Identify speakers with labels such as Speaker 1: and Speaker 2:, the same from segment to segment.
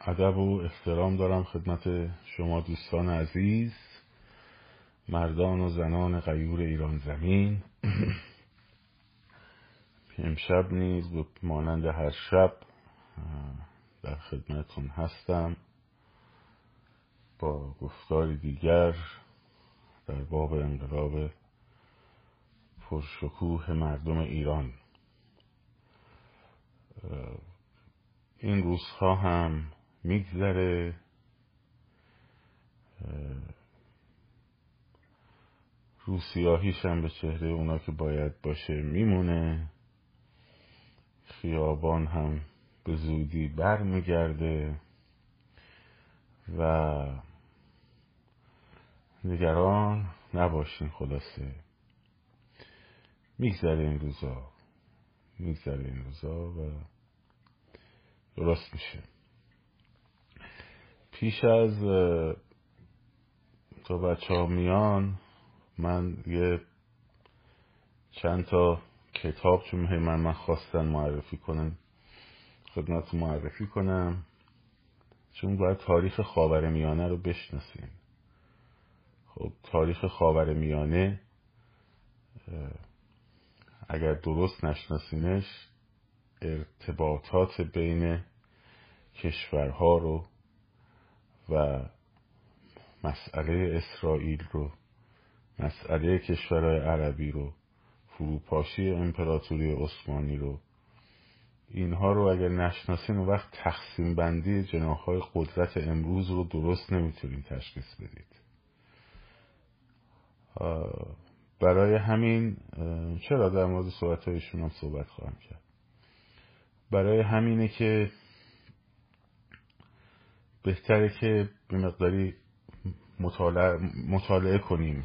Speaker 1: ادب و احترام دارم خدمت شما دوستان عزیز مردان و زنان غیور ایران زمین. امشب نیز به مانند هر شب در خدمتون هستم. با گفتاری دیگر در باب انقلاب پرشکوه مردم ایران. این روزها هم میگذره. روسیاهیش هم به چهره اونا که باید باشه میمونه. خیابان هم به زودی بر میگرده و نگران نباشین خلاصه. میگذره این روزا. میگذره این روزا و درست میشه. پیش از تا بچه ها میان من یه چند تا کتاب چون من من خواستن معرفی کنم خدمت معرفی کنم. چون باید تاریخ خاور میانه رو بشناسیم. خب تاریخ خاور میانه اگر درست نشناسینش ارتباطات بین کشورها رو و مسئله اسرائیل رو مسئله کشورهای عربی رو فروپاشی امپراتوری عثمانی رو. اینها رو اگر نشناسین و وقت تقسیم بندی جناهای قدرت امروز رو درست نمی‌تونین تشخیص بدید. برای همین چرا در مورد صحبت هایشون هم صحبت خواهم کرد؟ برای همینه که بهتره که به مقداری مطالعه, مطالعه کنیم.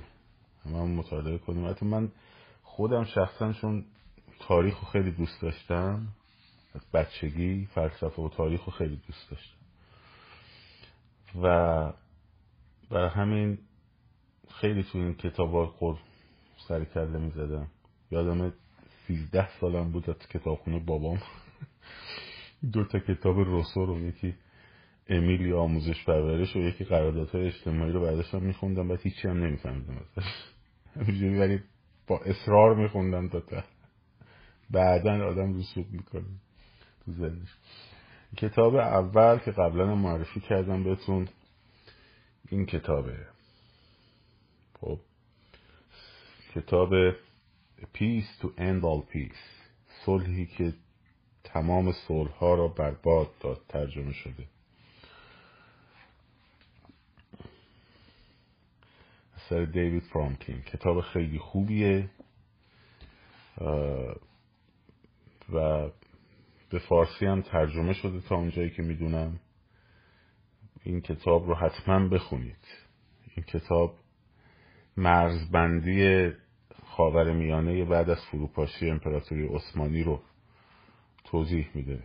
Speaker 1: همه مطالعه کنیم. حتی من خودم شخصا چون تاریخ رو خیلی دوست داشتم از بچگی فلسفه و تاریخ رو خیلی دوست داشتم. و برای همین خیلی تو این کتاب ها سر کرده می زدم. یادم سیزده سالم بود از کتابخونه بابام. دو تا کتاب روسو رو یکی امیلی آموزش پرورش و یکی قراردادهای اجتماعی رو برداشتم میخوندم بعد هیچی هم نمیفهمیدم همینجوری ولی با اصرار میخوندم تا تا. بعدا آدم رسوب می‌کنه تو ذهنش. کتاب اول که قبلا معرفی کردم بهتون این کتابه. خب. کتاب Peace to End All Peace. صلحی که تمام صلح ها را برباد داد ترجمه شده. اثر دیوید فرانکین کتاب خیلی خوبیه. و به فارسی هم ترجمه شده تا اونجایی که می‌دونم. این کتاب رو حتما بخونید. این کتاب مرزبندی خاور میانه بعد از فروپاشی امپراتوری عثمانی رو توضیح میده.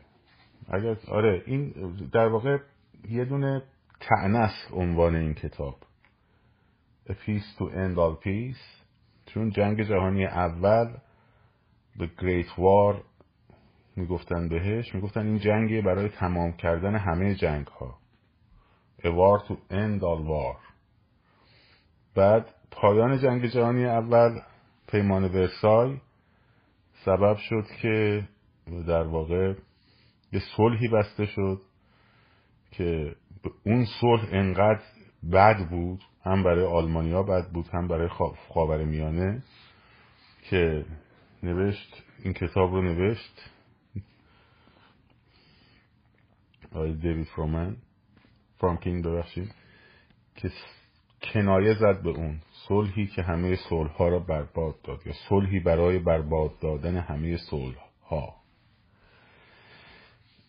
Speaker 1: اگر آره این در واقع یه دونه تعنس عنوان این کتاب. A Peace to End All Peace. چون جنگ جهانی اول The Great War می‌گفتن بهش. می‌گفتن این جنگی برای تمام کردن همه جنگ ها A War to End All War. بعد پایان جنگ جهانی اول پیمان ورسای. سبب شد که در واقع یه صلحی بسته شد که اون صلح انقدر بد بود هم برای آلمانیا بد بود هم برای خاور میانه که نوشت این کتاب رو نوشت. آقای دیوید فرومن فرانکین ببخشید که کنایه زد به اون صلحی که همه صلح ها را برباد داد یا صلحی برای برباد دادن همه صلح ها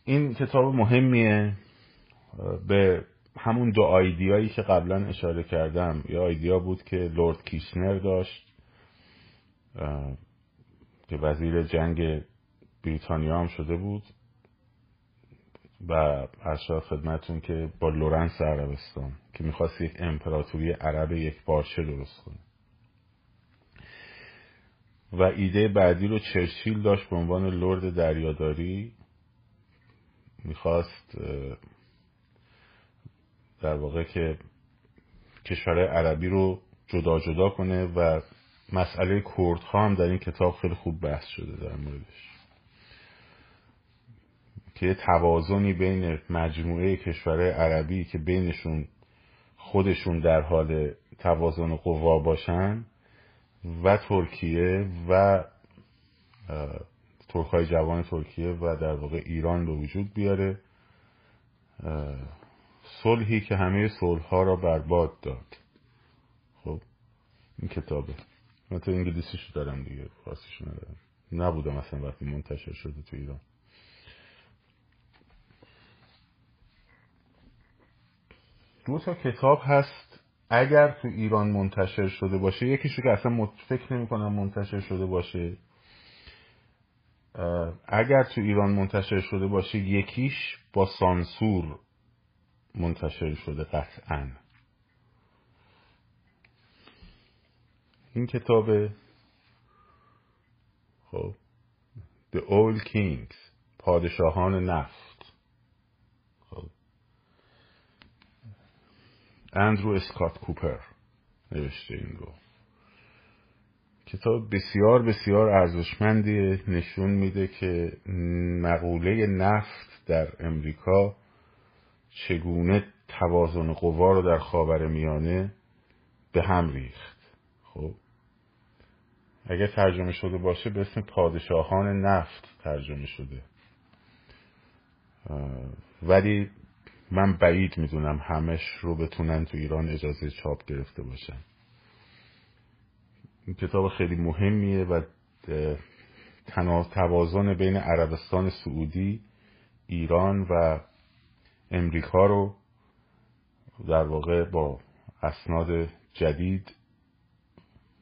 Speaker 1: این کتاب مهمیه. به همون دو idea یی که قبلا اشاره کردم. یه idea بود که لورد کیشنر داشت که وزیر جنگ بریتانیا هم شده بود و ارض شود خدمتتون که با لورنس عربستان که می‌خواست یک امپراتوری عرب یک پارچه درست کنه. و ایده بعدی رو چرچیل داشت به عنوان لرد دریاداری. می‌خواست در واقع که کشور عربی رو جدا جدا کنه و مسئله کردها هم در این کتاب خیلی خوب بحث شده در موردش. که یه توازنی بین مجموعه کشورهای عربی که بینشون خودشون در حال توازن قوا باشن و ترکیه و ترکای جوان ترکیه و در واقع ایران به وجود بیاره. صلحی که همه صلح ها را برباد داد. خب این کتابه. من تو انگلیسیشو دارم دیگه فارسیشو ندارم. نبودم اصلا وقتی منتشر شده تو ایران. دو تا کتاب هست. اگر تو ایران منتشر شده باشه یکیشو که اصلا فکر نمی کنم منتشر شده باشه. اگر تو ایران منتشر شده باشه یکیش با سانسور. منتشر شده قطعا. این کتاب خب. The Old Kings پادشاهان نفت. خب. اندرو اسکات کوپر نوشته این رو. کتاب بسیار بسیار ارزشمندی نشون میده که مقوله نفت در امریکا چگونه توازن قوا رو در خاور میانه به هم ریخت؟ خب اگر ترجمه شده باشه به اسم پادشاهان نفت ترجمه شده. ولی من بعید می‌دونم همش رو بتونن تو ایران اجازه چاپ گرفته باشن. این کتاب خیلی مهمیه و توازن بین عربستان سعودی ایران و امریکا رو در واقع با اسناد جدید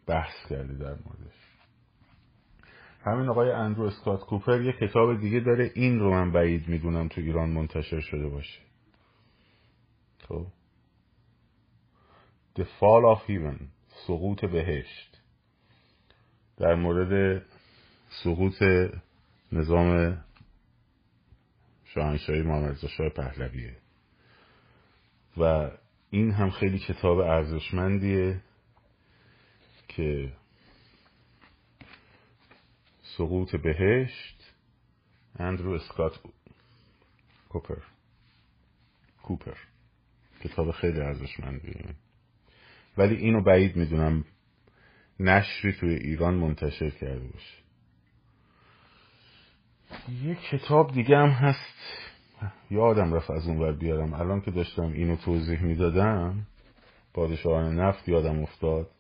Speaker 1: بحث کرده در موردش. همین آقای اندرو اسکات کوپر یه کتاب دیگه داره. این رو من بعید می‌دونم تو ایران منتشر شده باشه. خب. The Fall of Heaven سقوط بهشت. در مورد سقوط نظام شاهنشاهی محمد شاه پهلویه. و این هم خیلی کتاب ارزشمندیه که سقوط بهشت اندرو اسکات کوپر. کوپر. کتاب خیلی ارزشمندیه. ولی اینو بعید می‌دونم نشری توی ایران منتشر کرده باشه. یه کتاب دیگه هم هست. یادم رفت از اون ور بیارم. الان که داشتم اینو توضیح می‌دادم پادشاهان نفت یادم افتاد.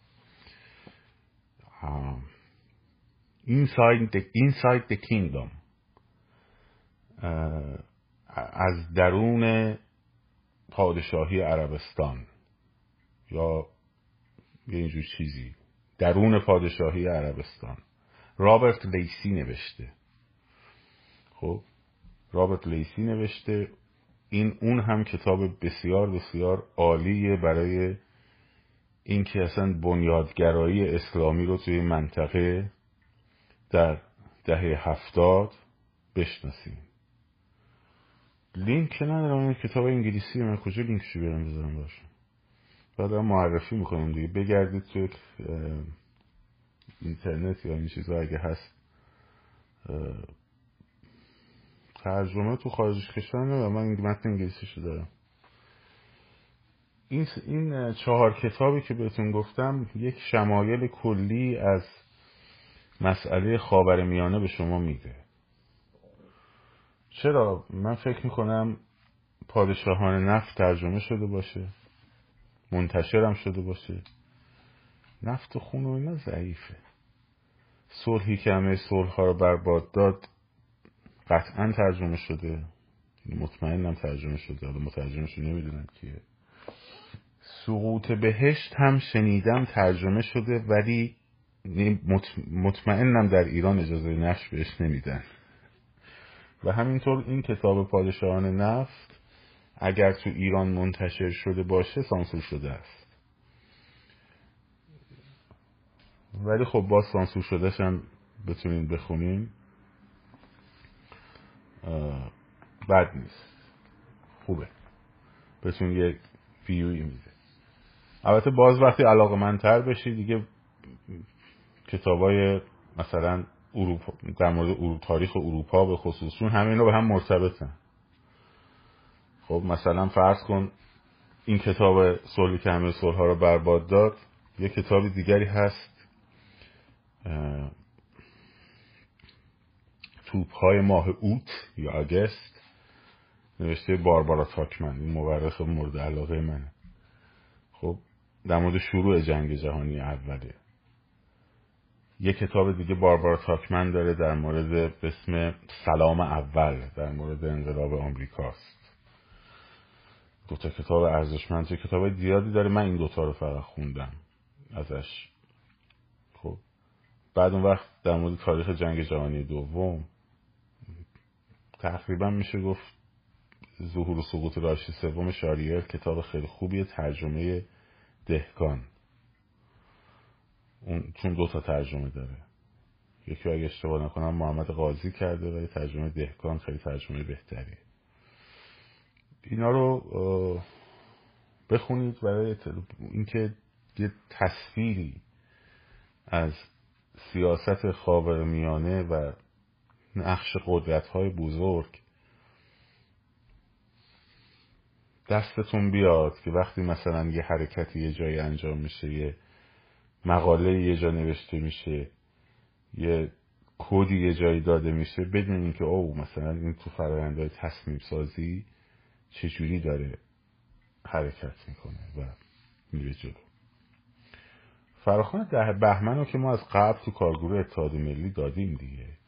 Speaker 1: Inside the, Inside the Kingdom. از درون پادشاهی عربستان. یا یه اینجور چیزی. درون پادشاهی عربستان. رابرت لیسی نوشته. خب رابرت لیسی نوشته. این اون هم کتاب بسیار بسیار عالیه برای اینکه اصلا بنیادگرایی اسلامی رو توی منطقه در دهه هفتاد بشناسیم. لینک ندارم این کتاب انگلیسی من. کجا لینکشو بیارم؟ بذارم باشم بعد معرفی می‌کنم دیگه. بگردید توی اینترنت یا این چیزا اگه هست ترجمه تو خارج کشور و من متن انگلیسیشو دارم. این این چهار کتابی که بهتون گفتم یک شمایل کلی از مسئله خاور میانه به شما میده. چرا؟ من فکر می‌کنم پادشاهان نفت ترجمه شده باشه. منتشرم شده باشه. نفت و خون و اینا ضعیفه. صلحی که همه صلح ها رو برباد داد قطعا ترجمه شده. مطمئنم ترجمه شده. حالا مترجمش نمی‌دونم کیه. سقوط بهشت هم شنیدم ترجمه شده ولی مطمئنم در ایران اجازه نشر بهش نمیدن. و همینطور این کتاب پادشاهان نفت اگر تو ایران منتشر شده باشه سانسور شده است. ولی خب با سانسور شدهش هم بتونین بخونین بد نیست. خوبه. بهتون یه ویوی میده. البته باز وقتی علاقه منتر بشی دیگه کتابای مثلا اروپا در مورد تاریخ اروپا به خصوص همه اینا به هم مرتبطن. خب مثلا فرض کن این کتاب صلحی که همه صلح ها رو برباد داد یه کتاب دیگری هست توپ های ماه اوت یا آگست نوشته باربارا تاکمن این مورخ مورد علاقه منه. خب در مورد شروع جنگ جهانی اوله. یه کتاب دیگه باربارا تاکمن داره در مورد اسم سلام اول در مورد انقلاب آمریکاست. دو تا کتاب ارزشمند. چه کتاب زیادی داره؟ من این دوتا رو فقط خوندم ازش. خب بعد اون وقت در مورد تاریخ جنگ جهانی دوم تقریبا میشه گفت ظهور و سقوط راشی سوم شاریر کتاب خیلی خوبیه ترجمه دهکان اون چون دو تا ترجمه داره. یکی اگه اشتباه نکنم محمد قاضی کرده ولی ترجمه دهکان خیلی ترجمه بهتری اینا رو بخونید برای اینکه یه تصویری از سیاست خاور میانه و نقش قدرت های بزرگ. دستتون بیاد که وقتی مثلا یه حرکتی یه جایی انجام میشه یه مقاله یه جا نوشته میشه یه کودی یه جایی داده میشه بدونین که او مثلا این تو فرآیندهای تصمیم سازی چجوری داره حرکت می‌کنه و میره جلو. فراخان ده بهمن رو که ما از قبل تو کارگروه اتحاد ملی دادیم دیگه.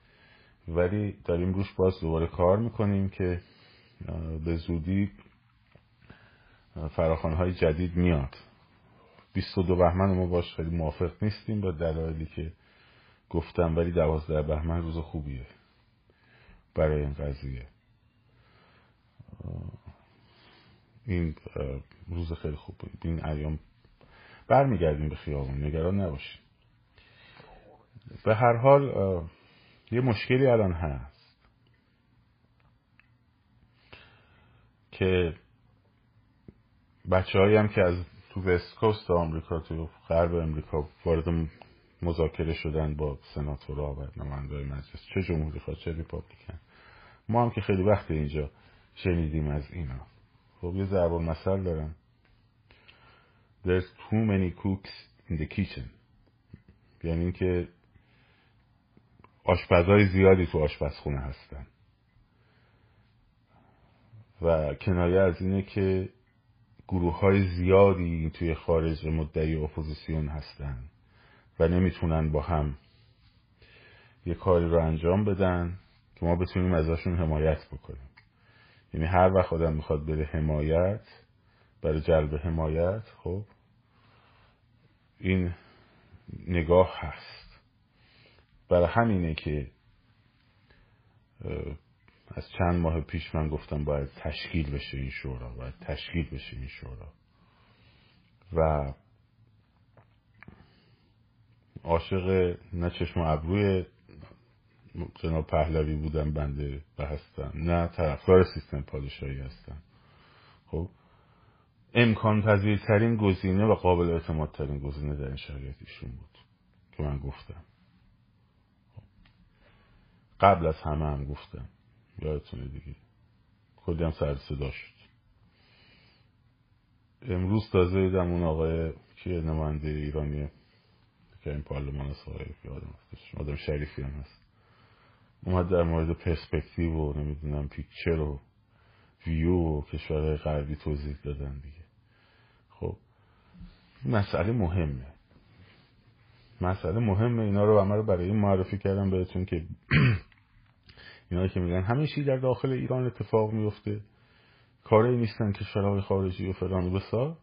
Speaker 1: ولی داریم روش باز دوباره کار می‌کنیم که به زودی فراخان های جدید میاد. 22 بهمن ما باش خیلی موافق نیستیم با دلایلی که گفتم ولی دوازده بهمن روز خوبیه برای این قضیه. این روز خیلی خوب این ایام برمیگردیم به خیابون. نگران نباشیم به هر حال یه مشکلی الان هست که بچه هم که از تو وست کوست آمریکا تو غرب امریکا وارد مذاکره شدن با سناتورها و نماینده‌های مجلس چه جمهوری خواه چه Republican. ما هم که خیلی وقت اینجا شنیدیم از اینا. خب یه ضرب المثل دارن There's too many cooks in the kitchen. یعنی که آشپزهای زیادی تو آشپزخونه هستن. و کنایه از اینه که گروه های زیادی توی خارج مدعی اپوزیسیون هستن و نمی‌تونن با هم یه کاری رو انجام بدن که ما بتونیم ازشون حمایت بکنیم. یعنی هر وقت آدم می‌خواد بره حمایت برای جلب حمایت خب این نگاه هست. برای همینه که از چند ماه پیش من گفتم باید تشکیل بشه این شورا باید تشکیل بشه این شورا و عاشق نه چشم ابروی جناب پهلوی بودم بنده و هستم نه طرفدار سیستم پادشاهی هستم خب امکان پذیرترین گزینه و قابل اعتماد ترین گزینه در این شرایط ایشون بود که من گفتم. قبل از همه هم گفتم. یادتونه دیگه. کلی هم سر صدا شد. امروز تازه دیدم اون آقای که نماینده ایرانیه که این پارلمان سایه یادم آدم شریفی هم هست. اومد در مورد پرسپکتیو و نمی‌دونم پیکچر و ویو و کشورهای غربی توضیح دادن دیگه. خب مسئله مهمه. مسئله مهمه. اینا رو همه رو برای این معرفی کردم بهتون که اینا که میگن همه چی در داخل ایران اتفاق میفته. کاری نیستن کشورهای خارجی و فلان بسا.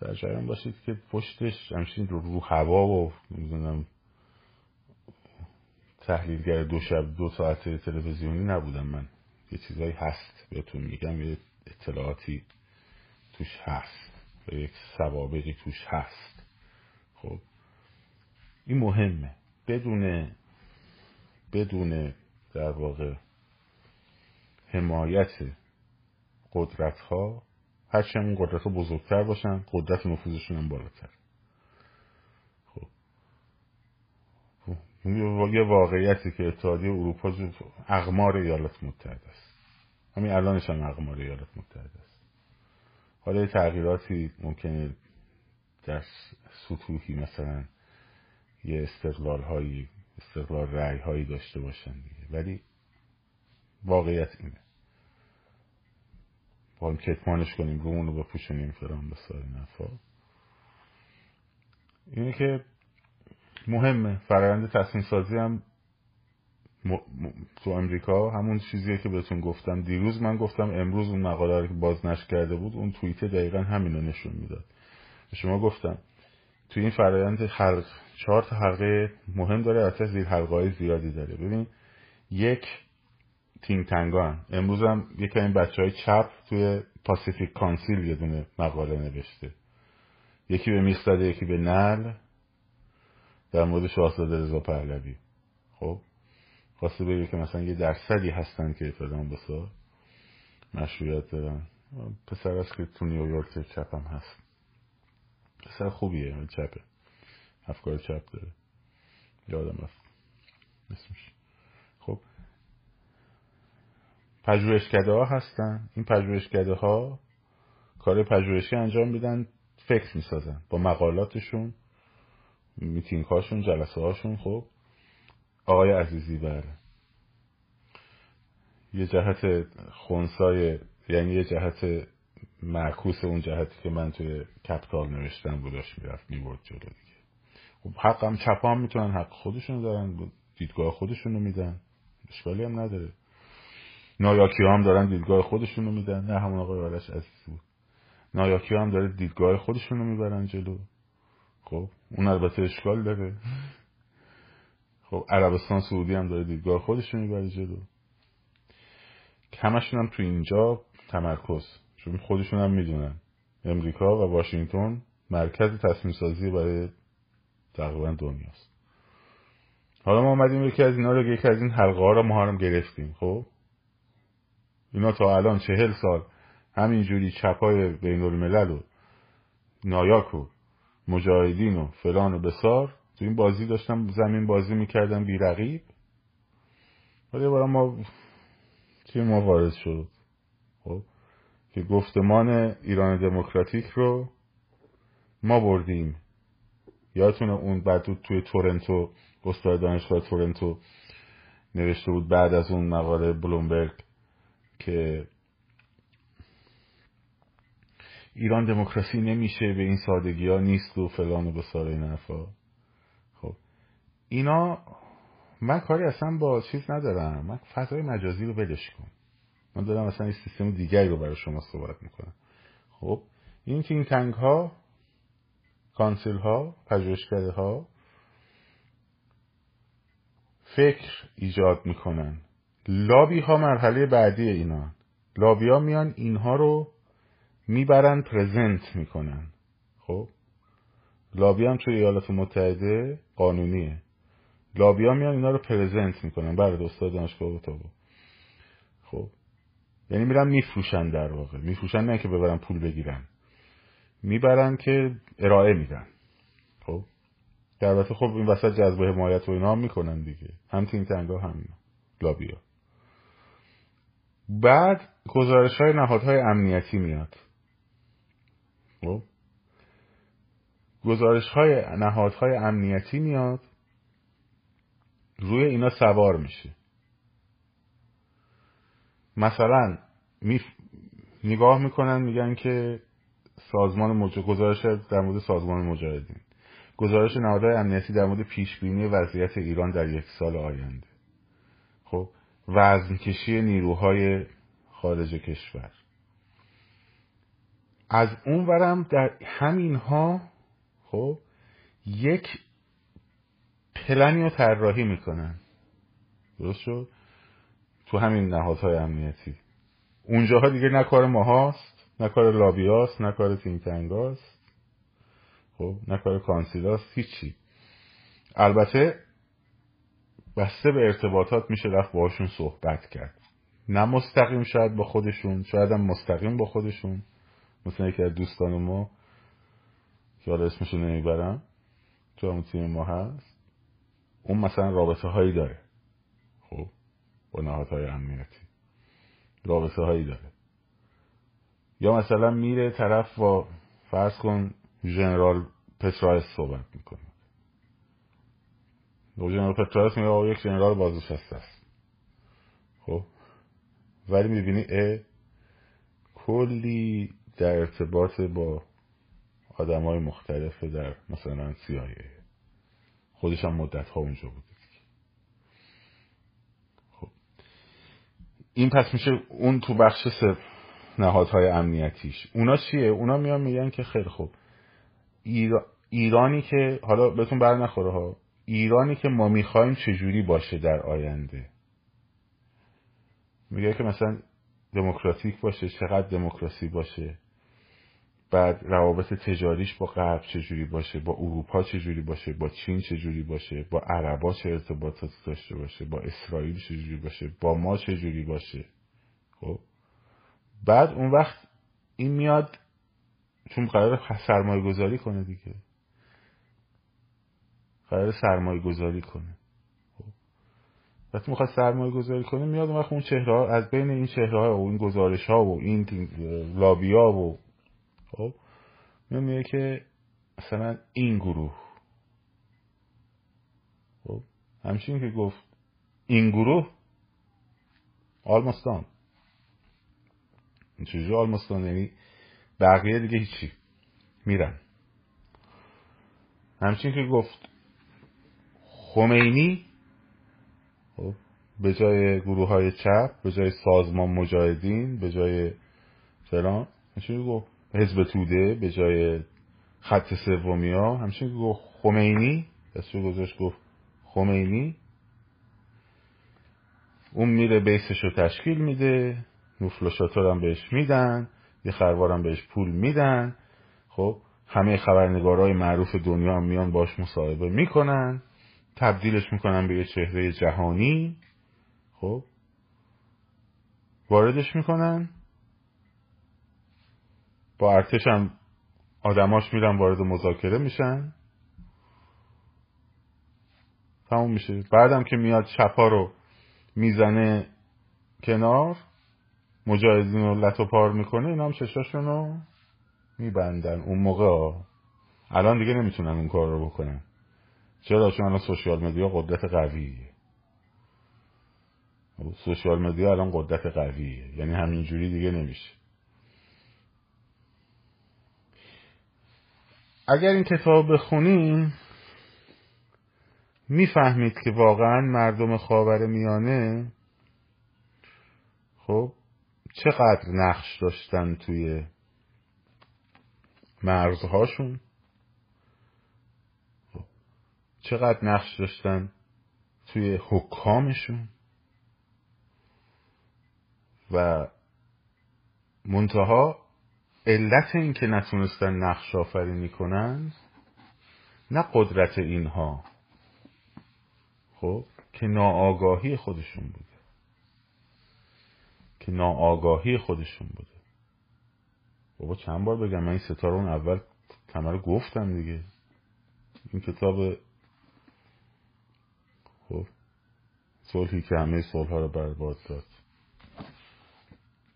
Speaker 1: در جریان باشید که پشتش همچین رو, رو هوا و نمی‌دونم تحلیلگر دو شب دو ساعت تلویزیونی نبودم من. یه چیزایی هست بهتون میگم یه اطلاعاتی توش هست و یک سوابقی توش هست. خب این مهمه. بدون بدون در واقع حمایت قدرت ها هرچی هم قدرت ها بزرگتر باشن قدرت نفوذشون هم بالاتر. خب. یه واقعیتی که اتحادیه اروپا اقمار ایالات متحده است. همین الانش هم اقمار ایالات متحده است. حالا یه تغییراتی ممکنه در سطوحی مثلا یه استقلال هایی استقلال رعی هایی داشته باشن دیگه. ولی واقعیت اینه. با هم کتمانش کنیم رومون رو بپوشنیم فرام به سای نفا اینه که مهمه. فرایند تصمیم سازی هم تو امریکا همون چیزیه که بهتون گفتم. دیروز من گفتم امروز اون مقاله رو که بازنش کرده بود اون توییت دقیقا همین نشون می‌داد. شما گفتم تو این فرایند حلق چهار تا حلقه مهم داره از زیر حلقه های زیادی داره. ببین یک تینگ تنگان امروز هم یکی این بچه های چپ توی پاسیفیک کانسیل یه دونه مقاله نوشته. یکی به میخ یکی به نل. در مورد شاهزاده رضا پهلوی. خب خواسته بگه که مثلا یه درصدی هستن که فلان بسا مشروعیت دارن. پسر است که تو نیویورک چپ هم هست. پسر خوبیه چپه. افکار چپ داره. یادم رفت. اسمش. خب. پژوهشکده ها هستن. این پژوهشکده ها کار پژوهشی انجام میدن فکر می‌سازن. با مقالاتشون میتینگ هاشون جلسه هاشون خب. آقای عزیزی بله یه جهت خونسای یعنی یه جهت معکوس اون جهتی که من توی کپتال نوشتم بوداش می‌رفت می‌برد جلو دیگه. خب حقم چپا هم می‌تونن حق خودشون دارن دیدگاه خودشون رو میدن. اشکالی هم نداره. نایاکی هم دارن دیدگاه خودشون رو میدن. نه همون آقای آرش عزیز بود نایاکی هم داره دیدگاه خودشون رو می‌برن جلو. خب اون البته اشکال داره. خب عربستان سعودی هم داره دیدگاه خودشون می‌بره جلو. همشون هم تو اینجا تمرکز. چون خودشون هم می‌دونن. امریکا و واشنگتن مرکز تصمیم سازی برای تقریبا دنیاست. حالا ما آمدیم یکی از اینا رو یکی از این حلقه ها رو ما هم گرفتیم خب؟ اینا تا الان چهل سال همینجوری چپای بین الملل و نایاک و مجاهدین و فلان و بسار تو این بازی داشتم زمین بازی می‌کردم بی رقیب. ولی برای ما چی ما وارد شد؟ خب؟ که گفتمان ایران دموکراتیک رو ما بردیم. یادتونه اون بعد توی تورنتو استاد دانشگاه تورنتو نوشته بود بعد از اون مقاله بلومبرگ که ایران دموکراسی نمیشه به این سادگی ها نیست و فلان و بسار این حرفا خب اینا من کاری اصلا با چیز ندارم. من فضای مجازی رو بدش کن. من دارم اصلا این سیستم دیگری رو برای شما صحبت می‌کنم. خب این تین تنگ ها کانسل ها پژوهشکده ها فکر ایجاد می‌کنن. لابی ها مرحله بعدی اینا. لابی ها میان اینها رو می‌برن پرزنت می‌کنن. خب؟ لابی هم توی ایالات متحده قانونیه. لابی ها میان اینا رو پرزنت می‌کنن. برای استاد دانشگاه اتاقو خب؟ یعنی میرن میفروشن در واقع. میفروشن نه که ببرن پول بگیرن. می‌برن که ارائه میدن. خب؟ در البته خب این وسط جذب حمایت و اینا هم می‌کنن دیگه. هم تین تنگا هم لابیا. بعد گزارش های نهادهای امنیتی میاد. خب؟ گزارش های نهادهای امنیتی میاد. روی اینا سوار میشه. مثلا می نگاه می‌کنن میگن که سازمان مج... گزارش در مورد سازمان مجاهدین. گزارش نهادهای امنیتی در مورد پیشبینی وضعیت ایران در یک سال آینده. خب وزن کشی نیروهای خارج کشور. از اون ورم در همین ها خب یک پلنی رو طراحی می‌کنن. درست شد؟ تو همین نهادهای امنیتی. اونجاها دیگه نه کار ماهاست. نه کار لابیاست نه کار تینتنگاست خب نه کار کانسیلاست هیچی. البته بسته به ارتباطات میشه رفت باشون صحبت کرد. نه مستقیم شاید با خودشون شاید هم مستقیم با خودشون. مثلا یکی از دوستان ما که حالا اسمشو نمی‌برم. تو همون تیم ما هست. اون مثلا رابطه هایی داره. خب با نهادهای امنیتی. رابطه هایی داره. یا مثلا میره طرف با فرض کن ژنرال پترایس صحبت می‌کنه. دو ژنرال پترایس میگه یک ژنرال بازنشسته است. خب؟ ولی می‌بینی ا کلی در ارتباط با آدم های مختلف در مثلا CIA خودش هم مدت ها اونجا بوده خب؟ این پس میشه اون تو بخش سر نهادهای امنیتیش. اونا چیه؟ اونا میان میگن که خیلی خوب. ایرانی که حالا بهتون بر نخوره ها. ایرانی که ما می‌خوایم چجوری باشه در آینده؟ میگه که مثلا دموکراتیک باشه چقدر دموکراسی باشه؟ بعد روابط تجاریش با غرب چجوری باشه؟ با اروپا چجوری باشه؟ با چین چجوری باشه؟ با عربا چه ارتباطات داشته باشه؟ با اسرائیل چجوری باشه؟ با ما چجوری باشه؟ خب؟ بعد اون وقت این میاد چون قرار سرمایه گذاری کنه دیگه. قرار سرمایه گذاری کنه. وقتی می‌خواد سرمایه گذاری کنه میاد اون وقت اون چهره ها از بین این چهره ها و این گزارش ها و این لابیا و خب میگه که مثلا این گروه. خب همچین که گفت این گروه آلمستان چجوری آلمستان یعنی بقیه دیگه هیچی. میرن. همچین که گفت خمینی خب به جای گروه های چپ به جای سازمان مجاهدین به جای فلان همچین گفت حزب توده به جای خط سومی ها همچین گفت خمینی دستشو گذاشت گفت خمینی. اون میره بیسش رو تشکیل میده. نوفل و هم بهش میدن یه خروارم بهش پول میدن. خب همه خبرنگارای معروف دنیا هم میان باش مصاحبه می‌کنن تبدیلش می‌کنن به یه چهره جهانی. خب واردش می‌کنن. با ارتش هم آدماش میرن وارد مذاکره میشن. تموم میشه. بعدم که میاد چپا رو می‌زنه کنار مجاهدین رو لط و پار می‌کنه اینا هم چشاشون رو میبندن. اون موقع الان دیگه نمی‌تونن اون کار رو بکنن. چرا؟ چون الان سوشیال مدیا قدرت قویه. سوشیال مدیا الان قدرت قویه. یعنی همینجوری دیگه نمیشه. اگر این کتاب بخونیم می‌فهمید که واقعا مردم خاور میانه خب چقدر نقش داشتن توی مرزهاشون؟ چقدر نقش داشتن توی حکامشون؟ و منتها علت این که نتونستن نقش آفرینی کنن نه قدرت اینها خب که ناآگاهی خودشون بوده که ناآگاهی خودشون بوده. بابا چند بار بگم من این ستاره اون اول کمر گفتم دیگه. این کتاب خب صلحی که همه صلح رو برباد داد.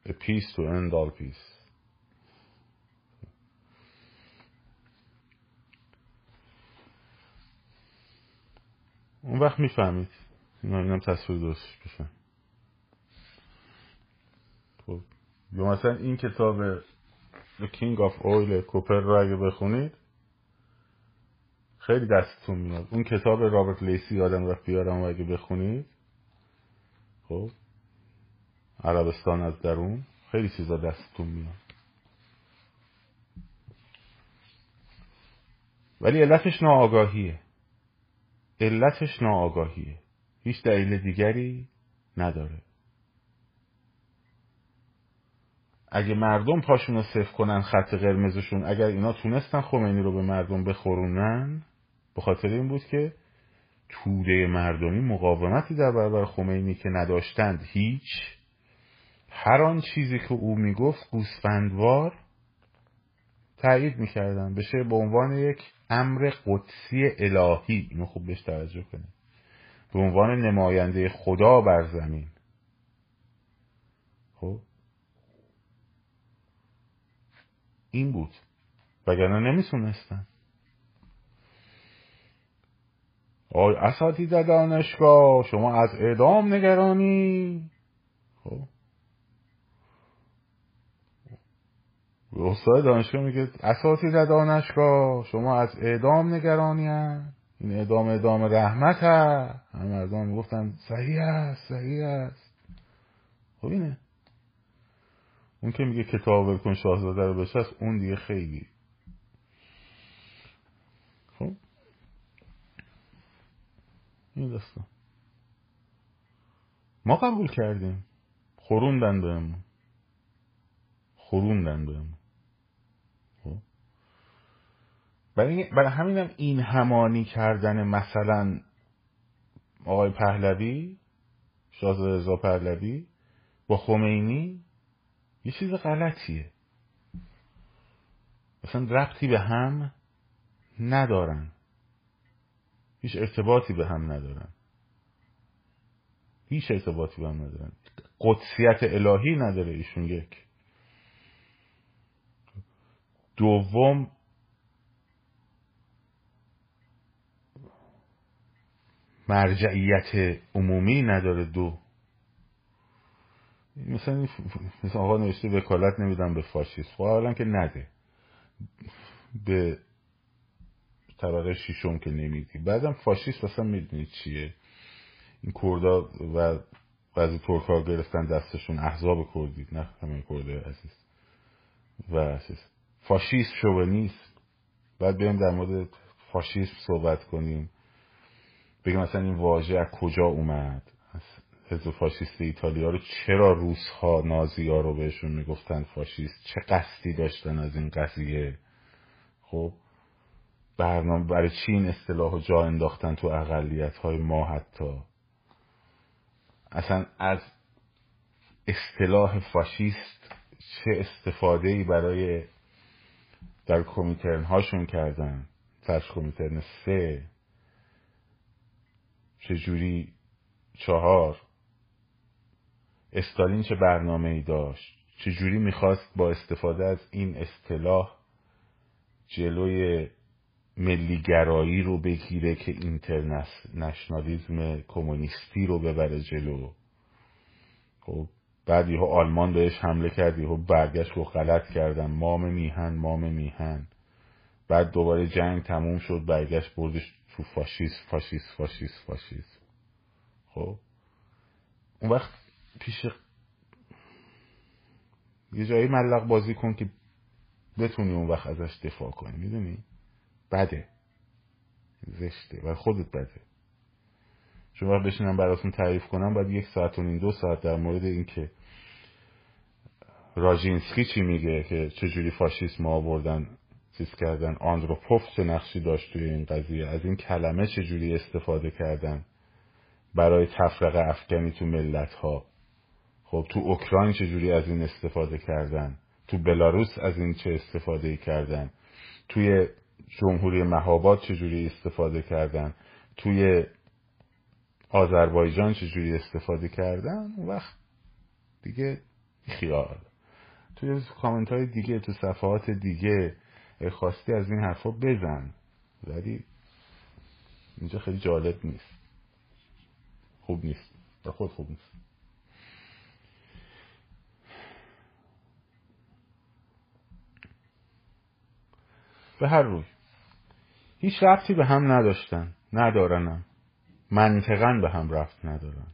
Speaker 1: A peace to end all peace. اون وقت می‌فهمید. اینا اینم تصویر درستش بشن خب یا مثلا این کتاب The King of Oil کوپر رو اگه بخونید خیلی دستتون میاد. اون کتاب رابرت لیسی آدم رفت بیارم و اگه بخونید خب عربستان از درون خیلی چیزا دستتون میاد. ولی علتش ناآگاهیه. علتش ناآگاهیه. هیچ دلیل دیگری نداره. اگه مردم پاشون رو صفر کنن خط قرمزشون اگر اینا تونستن خمینی رو به مردم بخورونن به خاطر این بود که توده مردمی مقاومتی در برابر خمینی که نداشتند هیچ. هر آن چیزی که او می‌گفت گوسفندوار تایید می‌کردن بشه به عنوان یک امر قدسی الهی. اینو خوب بهش توجه کنید. به عنوان نماینده خدا بر زمین. خب؟ این بود. وگرنه نمی‌تونستن. آی اساتید دانشگاه شما از اعدام نگرانی. خب. استاد دانشگاه میگه اساتید دانشگاه شما از اعدام نگرانی هست. این اعدام اعدام رحمت هست. همه مردم می‌گفتن صحیح است صحیح است خب اینه. اون که میگه کتاب کن شاهزاده رو بشست اون دیگه خیلی. خب؟ این داستان. ما قبول کردیم. خوروندن بهمون خوروندن بهمون خب؟ برای, برای همینم این همانی کردن مثلا آقای پهلوی شاهزاده رضا پهلوی با خمینی یه چیز غلطیه. اصلا ربطی به هم ندارن. هیچ ارتباطی به هم ندارن. هیچ ارتباطی به هم ندارن. قدسیت الهی نداره ایشون یک. دوم مرجعیت عمومی نداره. دو مثلا مثل آقا نوشته وکالت نمیدم به فاشیست. خب اولا که نده. به طبقه شیشم که نمیدی. بعدم فاشیست اصلا می‌دونی چیه. این کردا و بعضی ترک ها گرفتن دستشون. احزاب کردی. نه همه کرده عزیز. و عزیز. فاشیست شوونیست بعد بیایم در مورد فاشیست صحبت کنیم. بگیم مثلا این واژه از کجا اومد. حزب فاشیست ایتالیا رو چرا روس ها نازی ها رو بهشون می‌گفتن فاشیست؟ چه قصدی داشتن از این قضیه؟ خب برنامه برای چی این اصطلاح جا انداختن تو اقلیت های ما حتی؟ اصلا از اصطلاح فاشیست چه استفاده ای برای در کمیترن هاشون کردن؟ فرش کمیترن سه. چجوری؟ چهار. استالین چه برنامه ای داشت؟ چجوری می‌خواست با استفاده از این اصطلاح جلوی ملیگرایی رو بگیره که اینترنشنالیزم کمونیستی رو ببره جلو؟ خب بعد یهو آلمان بهش حمله کرد یهو برگشت و غلط کردن مام میهن مام میهن. بعد دوباره جنگ تموم شد برگشت بردش تو فاشیست فاشیست فاشیست فاشیست. خب اون وقت پیش یه جایی ملق بازی کن که بتونی اون وقت ازش دفاع کنی می‌دونی؟ بده. زشته. و خودت بده. چون وقت بشینم براتون تعریف کنم باید یک ساعت و نیم دو ساعت در مورد این که راژینسکی چی میگه که چجوری فاشیسم آوردن چیز کردن آندروپوف چه نقشی داشت توی این قضیه از این کلمه چجوری استفاده کردن برای تفرقه افکنی تو ملت ها خب تو اوکراین چجوری از این استفاده کردن؟ تو بلاروس از این چه استفاده کردن؟ توی جمهوری مهاباد چجوری استفاده کردن؟ توی آذربایجان چجوری استفاده کردن؟ اون وقت دیگه خیال. توی کامنت های دیگه تو صفحات دیگه خواستی از این حرفا بزن. ولی اینجا خیلی جالب نیست. خوب نیست. به خود خوب نیست. به هر روی. هیچ رفتی به هم نداشتن ندارنم منطقا به هم رفت ندارن.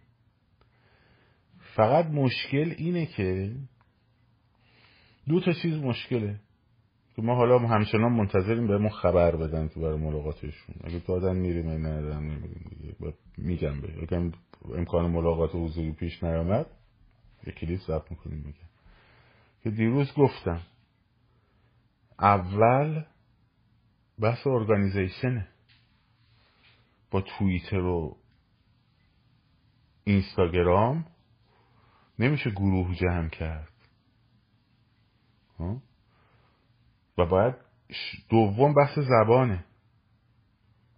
Speaker 1: فقط مشکل اینه که دو تا چیز مشکله. که ما حالا همچنان منتظریم بهمون خبر بدن که برای ملاقاتشون. اگه دادن میریم این ندارن نمیریم میگم به. اگه امکان ملاقات حضوری پیش نیامد یه کلیپ ضبط می‌کنیم میگم که دیروز گفتم اول بحث ارگانیزیشنه با توییتر و اینستاگرام نمیشه گروه جمع کرد. و باید دوم بحث زبانه.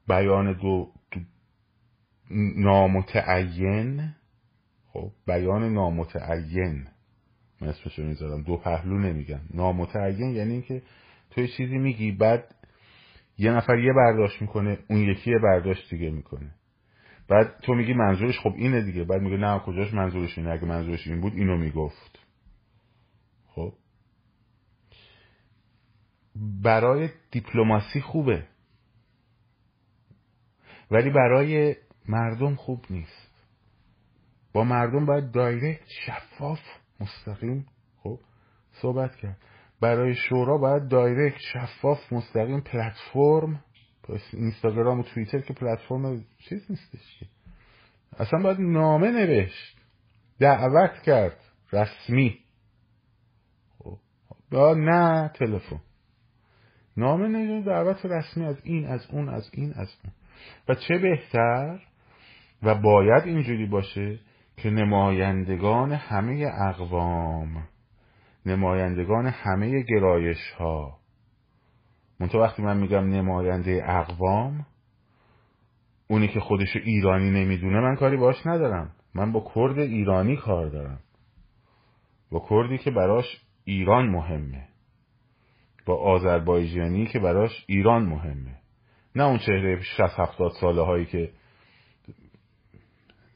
Speaker 1: بیان دو, دو نامتعین. خب بیان نامتعین. من اسمشو می‌ذارم دو پهلو نمیگم. نامتعین یعنی اینکه تو چیزی میگی بعد یه نفر یه برداشت می‌کنه اون یکی یه برداشت دیگه می‌کنه. بعد تو میگی منظورش خب اینه دیگه. بعد میگه نه کجاش منظورش اینه؟ اگه منظورش این بود اینو می‌گفت. خب؟ برای دیپلماسی خوبه. ولی برای مردم خوب نیست. با مردم باید دایرکت شفاف مستقیم خب صحبت کرد. برای شورا باید دایرکت شفاف مستقیم پلتفرم اینستاگرام و توییتر که پلتفرم چیز نیستش اصلا باید نامه نوشت دعوت کرد رسمی. خب نه تلفن. نامه نوشت دعوت رسمی از این از اون از این از اون. و چه بهتر و باید اینجوری باشه که نمایندگان همه اقوام نمایندگان همه گرایش ها منتها وقتی من میگم نماینده اقوام اونی که خودش ایرانی نمی‌دونه من کاری باش ندارم. من با کرد ایرانی کار دارم. با کردی که براش ایران مهمه. با آذربایجانی که براش ایران مهمه. نه اون چهره 60 70 ساله هایی که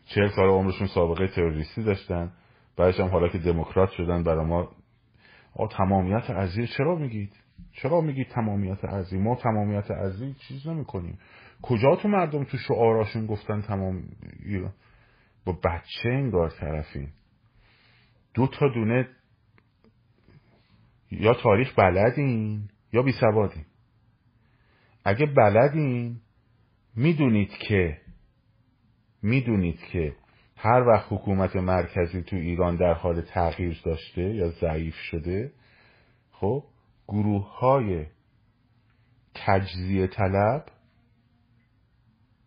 Speaker 1: چهل سال عمرشون سابقه تروریستی داشتن بعدش هم حالا که دموکرات شدن برای ما آ تمامیت ارزی چرا میگید؟ چرا میگید تمامیت ارزی ما تمامیت ارزی چیز نمی کنیم کجا تو مردم تو شعاراشون گفتن تمام با بچه انگار طرفین. دو تا دونه یا تاریخ بلدین یا بی سوادین. اگه بلدین می‌دونید که می‌دونید که هر وقت حکومت مرکزی تو ایران در حال تغییر داشته یا ضعیف شده خب گروه های تجزیه طلب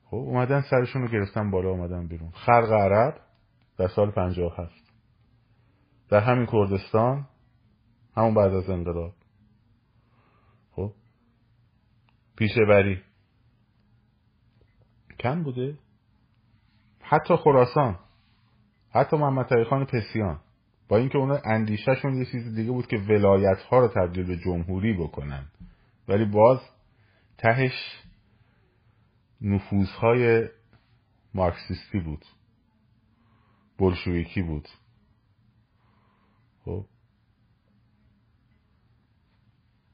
Speaker 1: خب اومدن سرشون رو گرفتن بالا اومدن بیرون. خلق عرب در سال 57 در همین کردستان همون بعد از انقلاب. خب پیشه بری کم بوده. حتی خراسان. حتی محمد خان پسیان. با اینکه اونا اندیشهشون یه چیز دیگه بود که ولایت ها رو تبدیل به جمهوری بکنن. ولی باز تهش نفوذهای مارکسیستی بود. بلشویکی بود. خب.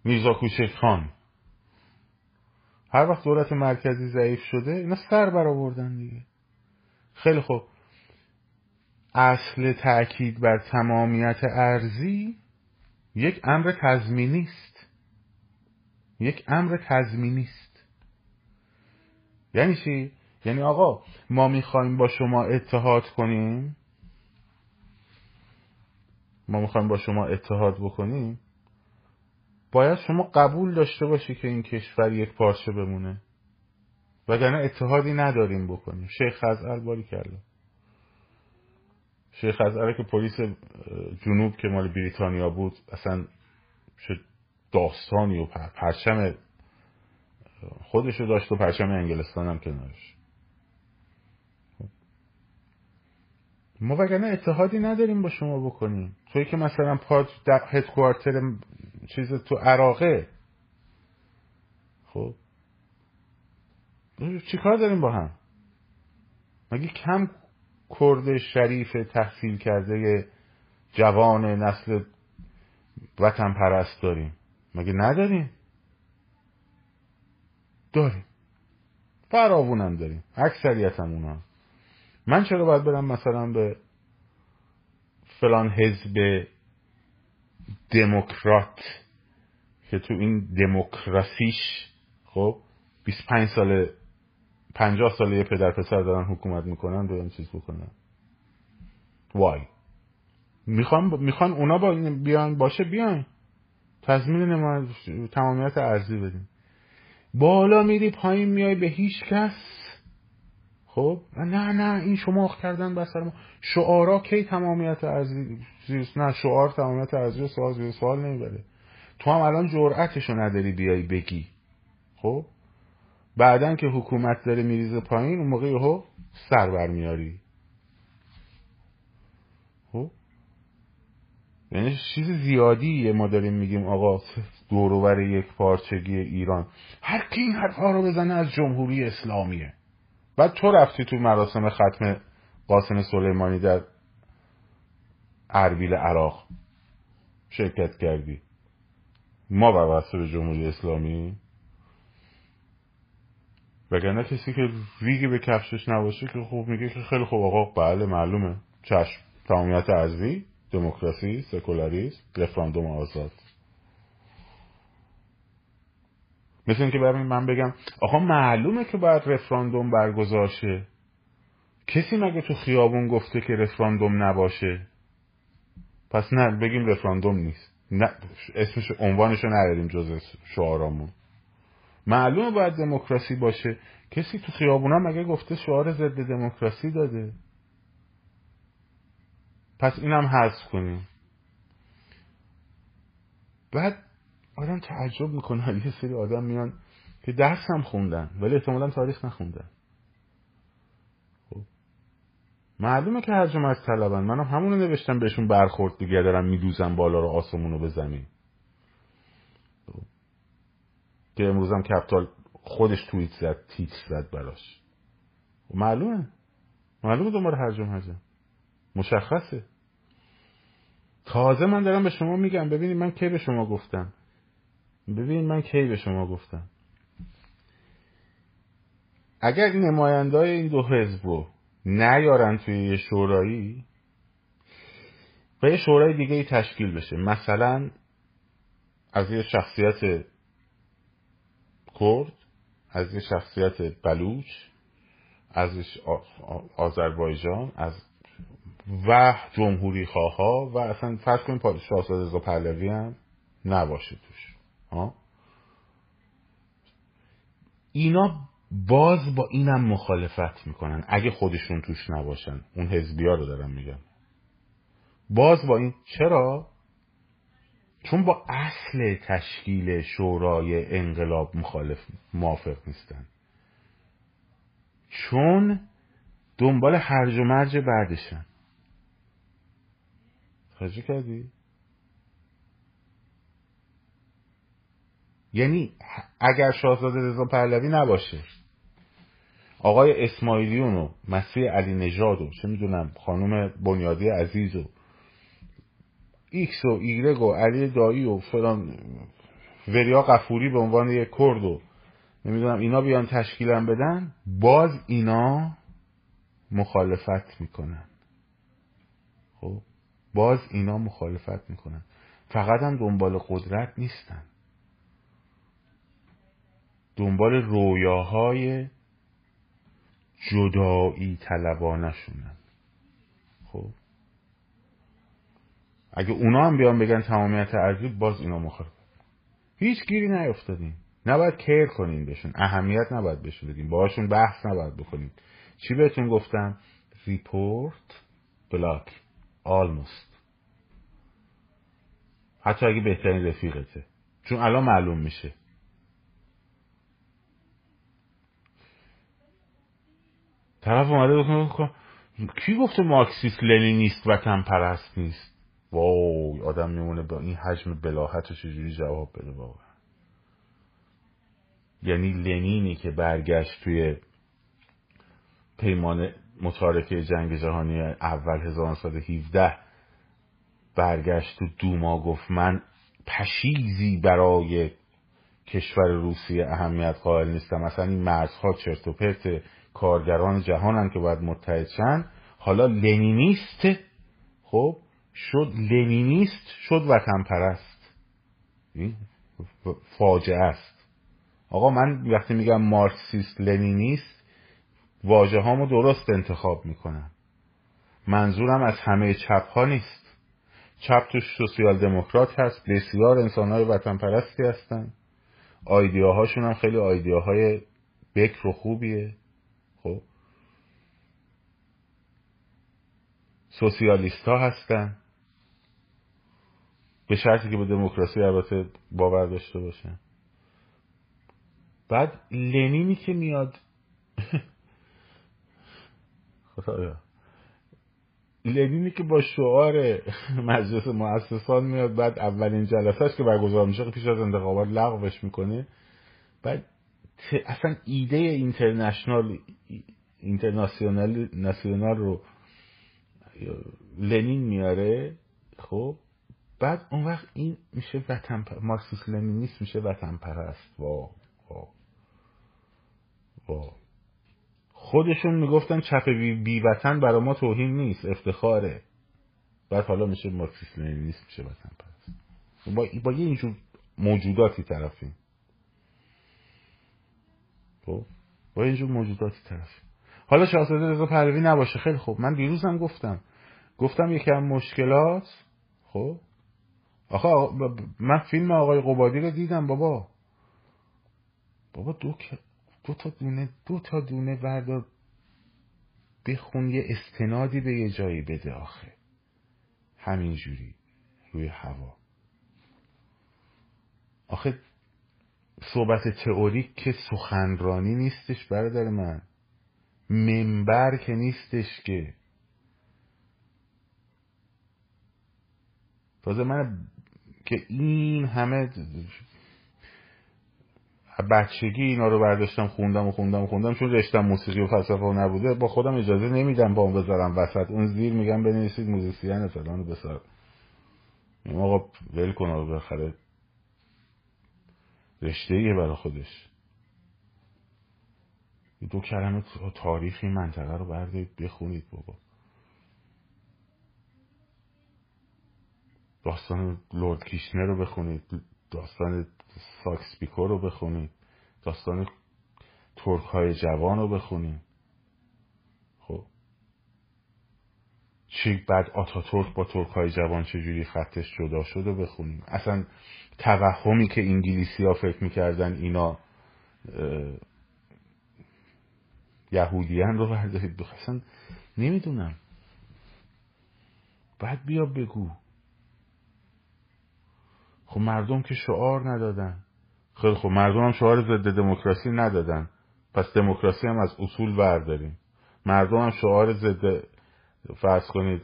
Speaker 1: میرزا کوچک خان. هر وقت دولت مرکزی ضعیف شده اینا سر برآوردن دیگه. خیلی خوب. اصل تاکید بر تمامیت ارزی یک امر تضمینی است یک امر تضمینی است یعنی چی؟ یعنی آقا ما می‌خوایم با شما اتحاد کنیم. ما می‌خوایم با شما اتحاد بکنیم. باید شما قبول داشته باشی که این کشور یک پارچه بمونه. وگرنه اتحادی نداریم بکنیم. شیخ خزعل باری کرده شیخ خزعل که پلیس جنوب که مال بریتانیا بود اصلا شد داستانی و پرچم خودشو داشت و پرچم انگلستان هم کنارش. ما وگرنه اتحادی نداریم با شما بکنیم. توی که مثلا پاد هدکوارتر چیز تو عراقه. خب؟ چیکار داریم با هم؟ مگه کم کرد شریف تحصیل کرده جوان نسل وطن پرست داریم. مگه نداریم؟ داریم. فراوونم داریم. اکثریت هم اونا. من چرا باید برم مثلا به فلان حزب دموکرات که تو این دموکراسیش خب 25 سال 50 ساله یه پدر پسر دارن حکومت می‌کنن رو چیز بکنن. وای می‌خوان می‌خوان اونا با بیان باشه بیان. تضمین تمامیت ارزی بدیم بالا میری پایین میای به هیچ کس. خب؟ نه نه این شما کردن بسر ما. شعارا کی تمامیت ارزی نه شعار تمامیت ارزی سوال سوال نمی‌بره. تو هم الان جرأتشو نداری بیای بگی. خب؟ بعدا که حکومت داره میریزه پایین اون موقع یهو سر برمیاری خب؟ یعنی چیز زیادیه ما داریم میگیم آقا دوروبر یک پارچگی ایران. هر کی این حرفها رو بزنه از جمهوری اسلامیه. بعد تو رفتی تو مراسم ختم قاسم سلیمانی در اربیل عراق. شرکت کردی. ما بر به جمهوری اسلامی؟ وگرنه کسی که ریگی به کفشش نباشه که خوب میگه که خیلی خوب آقا بله معلومه. چشم. تمامیت ارزی دموکراسی سکولاریسم رفراندوم آزاد. مثل اینکه برای من بگم آقا معلومه که باید رفراندوم برگزار شه کسی مگه تو خیابون گفته که رفراندوم نباشه؟ پس نه بگیم رفراندوم نیست. نه اسمش عنوانشو نداریم جز شعارامون. معلومه باید دموکراسی باشه. کسی تو خیابونا مگه گفته شعار ضد دموکراسی داده؟ پس اینم حذف کنیم. بعد آدم تعجب می‌کنه. یه سری آدم میان که درس هم خوندن ولی احتمالا تاریخ نخوندن. خب. معلومه که هر از طلبن. منم همونو نوشتم بهشون برخورد دیگه دارم میدوزم بالا رو آسمونو به زمین خب. که امروزم کپتال خودش توییت زد تیتر زد براش. معلومه. معلومه دنبال هر جمعه مشخصه. تازه من دارم به شما میگم. ببینید من کی به شما گفتم. ببین من کی به شما گفتم. اگر نمایندای این دو حزب رو نیارن توی یه شورایی و یه شورای دیگه ای تشکیل بشه. مثلا از یه شخصیت کرد از یه شخصیت بلوچ از آذربایجان از و جمهوری خواه و اصلا فرض کنیم شاهزاده رضا پهلوی هم نباشه توش. ها اینا باز با اینم مخالفت می‌کنن. اگه خودشون توش نباشن اون حزبی ها رو دارم میگم. باز با این چرا؟ چون با اصل تشکیل شورای انقلاب مخالف موافق نیستن. چون دنبال هرج و مرج بعدشن. توجه کردی؟ یعنی اگر شاهزاده رضا پهلوی نباشه آقای اسماعیلیون و مسیح علی نژاد و چه می‌دونم خانم بنیادی عزیز و ایکس و ایگرگ و علی دایی و فلان وریا غفوری به عنوان یک کرد و نمی‌دونم اینا بیان تشکیلم بدن باز اینا مخالفت می‌کنن. خب؟ باز اینا مخالفت می‌کنن. فقط هم دنبال قدرت نیستن. دنبال رویاهای جدایی طلبانشونن خب اگه اونا هم بیان بگن تمامیت ارزی باز اینا مخالف هیچ گیری نیفتادیم نباید کیر کنیم بهشون. اهمیت نباید بهشون بدیم باهاشون بحث نباید بکنیم چی بهتون گفتم؟ report block almost حتی اگه بهترین رفیقته. چون الان معلوم میشه. طرف اومده بکنه کی گفته مارکسیست لنینیست وطن پرست نیست؟ وای آدم میمونه با این حجم بلاهت چجوری جواب بده واقعا؟ یعنی لنینی که برگشت توی پیمان متارکه جنگ جهانی اول 1917 برگشت تو دوما گفت من پشیزی برای کشور روسیه اهمیت قائل نیستم. مثلا این مرزها چرت و پرت کارگران جهانن که باید متحد حالا لنینیست؟ خب شد لنینیست شد وطن پرست این فاجعه است. آقا من وقتی میگم مارکسیست لنینیست واجه هامو درست انتخاب می‌کنم. منظورم از همه چپ ها نیست. چپ توش سوسیال دموکرات هست بسیار انسان های وطن پرستی هستن. آیدیاهاشون هم خیلی آیدیاهای بکر و خوبیه. خب. سوسیالیست ها هستن. به شرطی که به دموکراسی البته باور داشته باشن بعد لنینی که میاد خدایا لنینی که با شعار مجلس مؤسسان میاد بعد اولین جلسهش که برگزار میشه پیش از انتخابات لغوش می‌کنه. بعد اصلا ایده اینترنشنال اینترناسیونال ناسیونال رو لنین میاره خب؟ بعد اون وقت این میشه وطن پر... مارکسیس لنینیست میشه وطن پرست وا وا وا. خودشون می‌گفتن چپ بی, بی وطن برای ما توهین نیست افتخاره. بعد حالا میشه مارکسیس لنینیست میشه وطن پرست با, با یه اینجور موجوداتی طرفیم. خب؟ با اینجور موجوداتی طرفیم. حالا شاهزاده رضا پهلوی نباشه. خیلی خوب. من دیروزم گفتم. گفتم یکی از مشکلات خب؟ آخه من فیلم آقای قبادی رو دیدم بابا. بابا دو, دو تا دونه دو تا دونه بردار بخون یه استنادی به یه جایی بده آخه. همینجوری روی هوا. آخه صحبت تئوریک که سخنرانی نیستش برادر من. منبر که نیستش که. تازه من که این همه بچگی اینا رو برداشتم خوندم و خوندم و خوندم. چون رشتم موسیقی و فلسفه نبوده با خودم اجازه نمیدم اون بذارم وسط. اون زیر میگم بنویسید موزیسین فلان بسار این آقا ول کن رو بخره رشته ایه برای خودش. دو کلمه تاریخی منطقه رو بردارید بخونید بابا. داستان لورد کیشنر رو بخونید داستان ساکس پیکو رو بخونید داستان ترک های جوان رو بخونید. خب. چی بعد آتاتورک با ترک های جوان چجوری خطش جدا شد و بخونیم. اصلا توهمی که انگلیسی ها فکر می‌کردن اینا یهودیان رو بردارید. اصلا نمی‌دونم. بعد بیا بگو. خب مردم که شعار ندادن. خیلی خب مردم هم شعار ضد دموکراسی ندادن. پس دموکراسی هم از اصول برداریم. مردم هم شعار ضد فرض کنید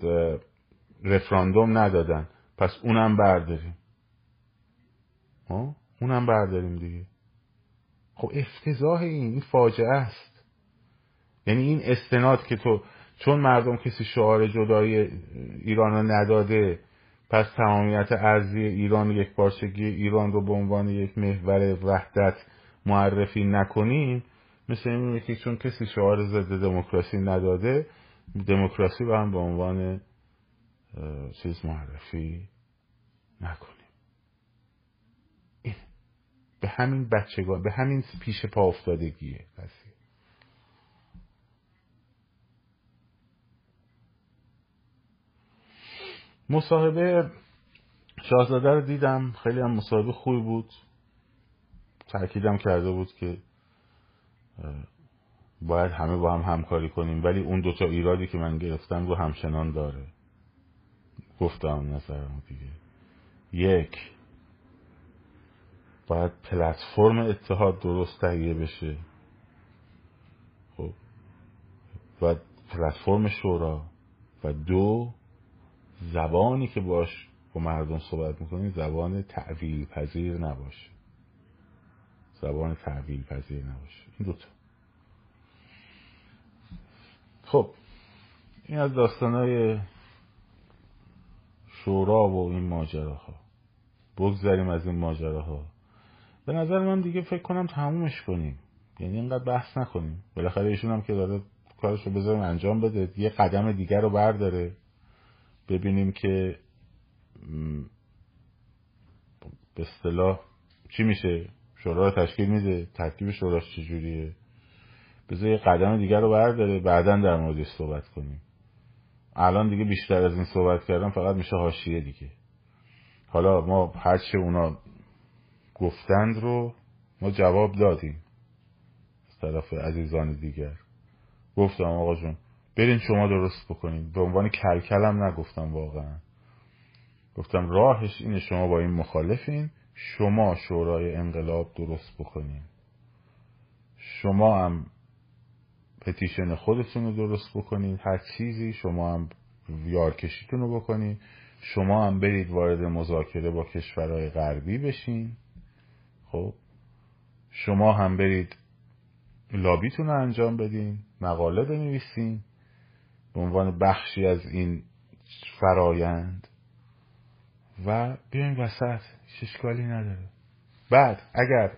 Speaker 1: رفراندوم ندادن. پس اونم برداریم. ها؟ اونم برداریم دیگه. خب افتضاح این این فاجعه است. یعنی این استناد که تو چون مردم کسی شعار جدای ایران رو نداده پس تمامیت ارزی ایران یک پارچگی ایران رو به عنوان یک محور وحدت معرفی نکنیم مثل این یکی چون کسی شعار ضد دموکراسی نداده دموکراسی رو هم به عنوان چیز معرفی نکنیم. این به همین بچگاه به همین پیش پا افتادگیه. قضیه مصاحبه شاهزاده رو دیدم. خیلی هم مصاحبه خوبی بود. تاکیدم کرده بود که باید همه با هم همکاری کنیم. ولی اون دوتا ایرادی که من گرفتم رو همچنان داره. گفتم نظرم دیگه. یک باید پلتفرم اتحاد درست تهیه بشه. خب و پلتفرم شورا. و دو زبانی که باش با مردم صحبت می‌کنی زبان تعویل پذیر نباشه زبان تعویل پذیر نباشه این دوتا خب این از داستانهای شورا و این ماجراها. بگذاریم از این ماجراها. به نظر من دیگه فکر کنم تمومش کنیم. یعنی اینقدر بحث نکنیم. بالاخره ایشون هم که داره کارش رو بذاریم انجام بده یه قدم دیگر رو برداره. ببینیم که به اصطلاح چی میشه؟ شورا رو تشکیل میده؟ ترکیب شوراش چجوریه؟ بذار یه قدم دیگر رو برداره بعدا در موردش صحبت کنیم. الان دیگه بیشتر از این صحبت کردم فقط میشه حاشیه دیگه. حالا ما هرچه اونا گفتند رو ما جواب دادیم. از طرف عزیزان دیگر. گفتم آقا جون برین شما درست بکنین. به عنوان کلکلم نگفتم واقعا. گفتم راهش اینه شما با این مخالفین شما شورای انقلاب درست بکنین. شما هم پتیشن خودتون رو درست بکنین. هر چیزی شما هم یارکشیتون رو بکنین. شما هم برید وارد مذاکره با کشورهای غربی بشین. خب؟ شما هم برید لابیتون رو انجام بدین. مقاله بنویسین. به عنوان بخشی از این فرایند. و بیاین وسط اشکالی نداره. بعد اگر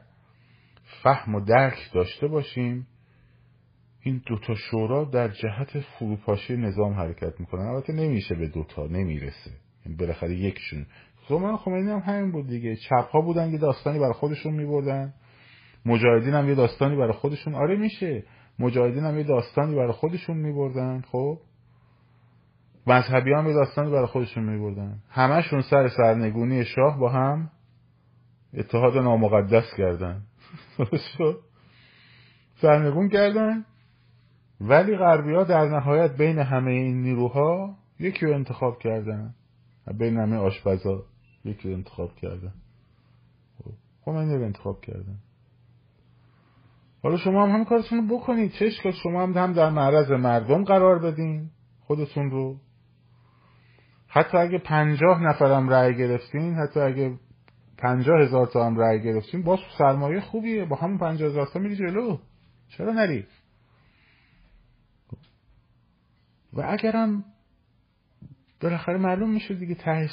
Speaker 1: فهم و درک داشته باشیم این دوتا شورا در جهت فروپاشی نظام حرکت می‌کنن. البته نمیشه به دوتا نمی‌رسه. این بالاخره یکشون زمان خمینی هم همین بود دیگه. چپ ها بودن یه داستانی برای خودشون میبردن. مجاهدین هم یه داستانی برای خودشون. آره میشه. مجاهدین هم یه داستانی برای خودشون میبردن خب؟ مذهبی هم یه داستانی برای خودشون میبردن. همشون سر سرنگونی شاه با هم اتحاد نامقدس کردن. سرنگون کردن. ولی غربی ها در نهایت بین همه این نیروها یکی رو انتخاب کردن. بین همه آشپزا یکی رو انتخاب کردن. خب من رو انتخاب کردن. حالا شما هم هم کارتون رو بکنید. چه اشکال؟ شما هم هم در معرض مردم قرار بدین. خودتون رو. حتی اگه پنجاه نفرم رأی گرفتین حتی اگه پنجاه هزار تا هم رأی گرفتین باز سرمایه خوبیه. با همون پنجاه هزار تا میری جلو. چرا نری؟ و اگرم بالاخره معلوم میشه دیگه تهش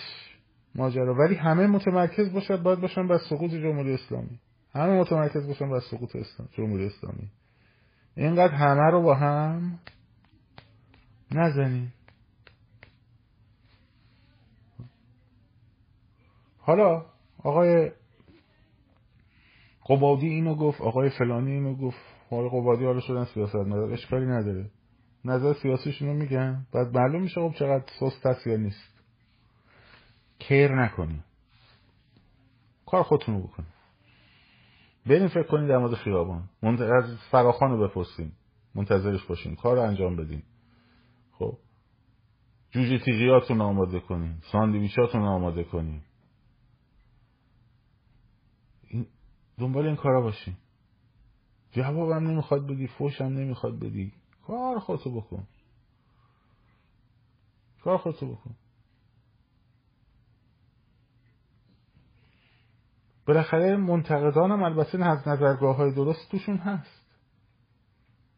Speaker 1: ماجرا. ولی همه متمرکز باشد باید باشن بر سقوط جمهوری اسلامی. همه متمرکز باشن بر سقوط اسلام جمهوری اسلامی. اینقدر همه رو با هم نزنید حالا آقای قبادی اینو گفت آقای فلانی اینو گفت. آقای قبادی حالا شدن سیاست نداره اشکالی نداره. نظر سیاسیشون رو میگن. بعد معلوم میشه خب چقدر سست هست یا نیست. کیر نکنی. کار خودتون رو بکنی بریم فکر کنید در مورد خیابان. از فراخان رو بپرسیم. منتظرش باشین. کار رو انجام بدین. خب. جوجه تیغیاتون آماده کنین. ساندویچاتون آماده کنین این دنبال این کارا باشین جوابم نمی‌خواد بدی فوشم نمی‌خواد بدی. کار خودتو بکن. کار خودتو بکن. بالاخره منتقدانم البته از نظرگاه های درست توشون هست.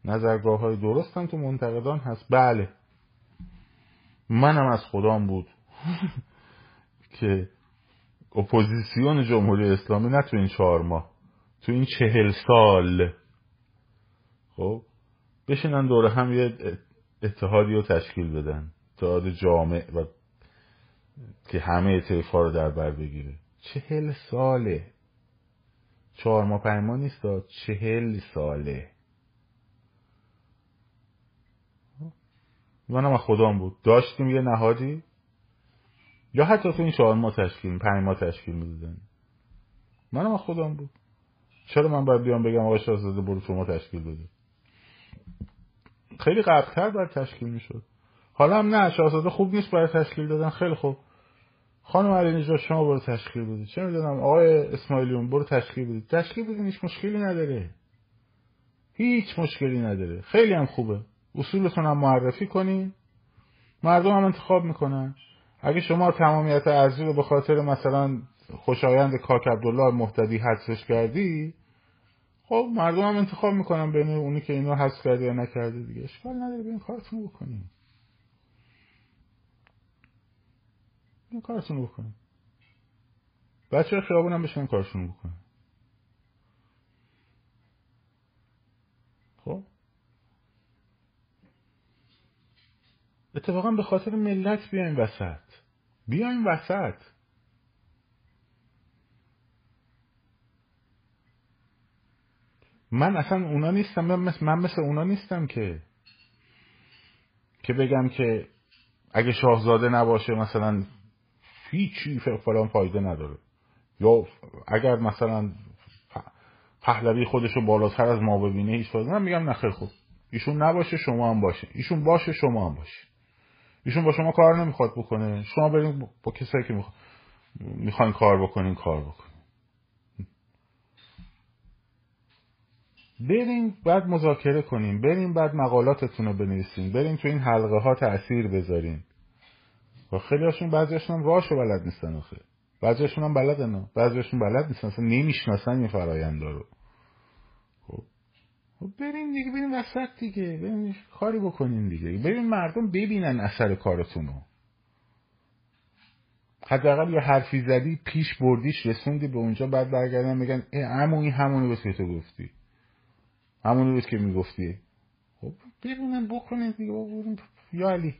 Speaker 1: نظرگاه های درست هم تو منتقدان هست. بله. منم از خدام بود. که اپوزیسیون جمهوری اسلامی نه تو این چهار ماه. تو این چهل سال. خب بشینن دور هم یه اتحادی رو تشکیل بدن. اتحاد جامع و که همه طیفا رو در بر بگیره. چهل ساله. چهار ماه پنج ماه نیست چهل ساله. منم از خدام بود. داشتیم یه نهادی. یا حتی تو این چهار ماه تشکیل پنج ماه تشکیل می‌دادن. از خودم بود. چرا من باید بیام بگم آقا شاهزاده برو شما تشکیل بده خیلی قبلتر باید تشکیل می‌شد. حالا هم نه شاهزاده خوب نیست برای تشکیل دادن. خیلی خوب. خانم علی نجات شما برو تشکیل بدید چه می‌دونم آقای اسماعیلیون برو تشکیل بدید تشکیل بدید هیچ مشکلی نداره. هیچ مشکلی نداره. خیلی هم خوبه. اصولتون هم معرفی کنین مردم هم انتخاب می‌کنن. اگه شما تمامیت ارزی رو به خاطر مثلا خوشایند کاک عبدالله محتدی حدسش کردی؟ خب مردم هم انتخاب می‌کنن بین اونی که اینو حذف کرده یا نکرده دیگه. اشکال نداره بین کارتون بکنیم. این کارتون بکنیم. بچه خیابون هم بشن کارشون بکنن. خب. اتفاقا به خاطر ملت بیایم وسط. بیایم وسط. من اصلا اونا نیستم من مثل, من مثل اونا نیستم که که بگم که اگه شاهزاده نباشه مثلا هیچی فلان فایده نداره. یا اگر مثلا پهلوی خودش رو بالاتر از ما ببینه هیچ فایده من میگم نخیر خوب. ایشون نباشه شما هم باشه. ایشون باشه شما هم باشه. ایشون با شما کار نمی‌خواد بکنه. شما برین با کسایی که می‌خواین کار بکنین کار بکنین. بریم بعد مذاکره کنیم بریم بعد مقالاتتون رو بنویسیم بریم تو این حلقه ها تاثیر بذاریم. و خیلی هاشون بعضیشون راهشو بلد نیستن آخه. بعضیشون هم بلدن بعضیشون بلد نیستن اصلا نمی‌شناسن این فرایند رو. خب. خب بریم دیگه بریم وسط دیگه. بریم کاری بکنیم دیگه. بریم مردم ببینن اثر کارتون رو. حداقل یه حرفی زدی پیش بردیش رسوندی به اونجا بعد برگردن میگن عمو این همونی بود که تو گفتی. همونی بود که می‌گفتی. خب ببینن بکنید دیگه یا علی.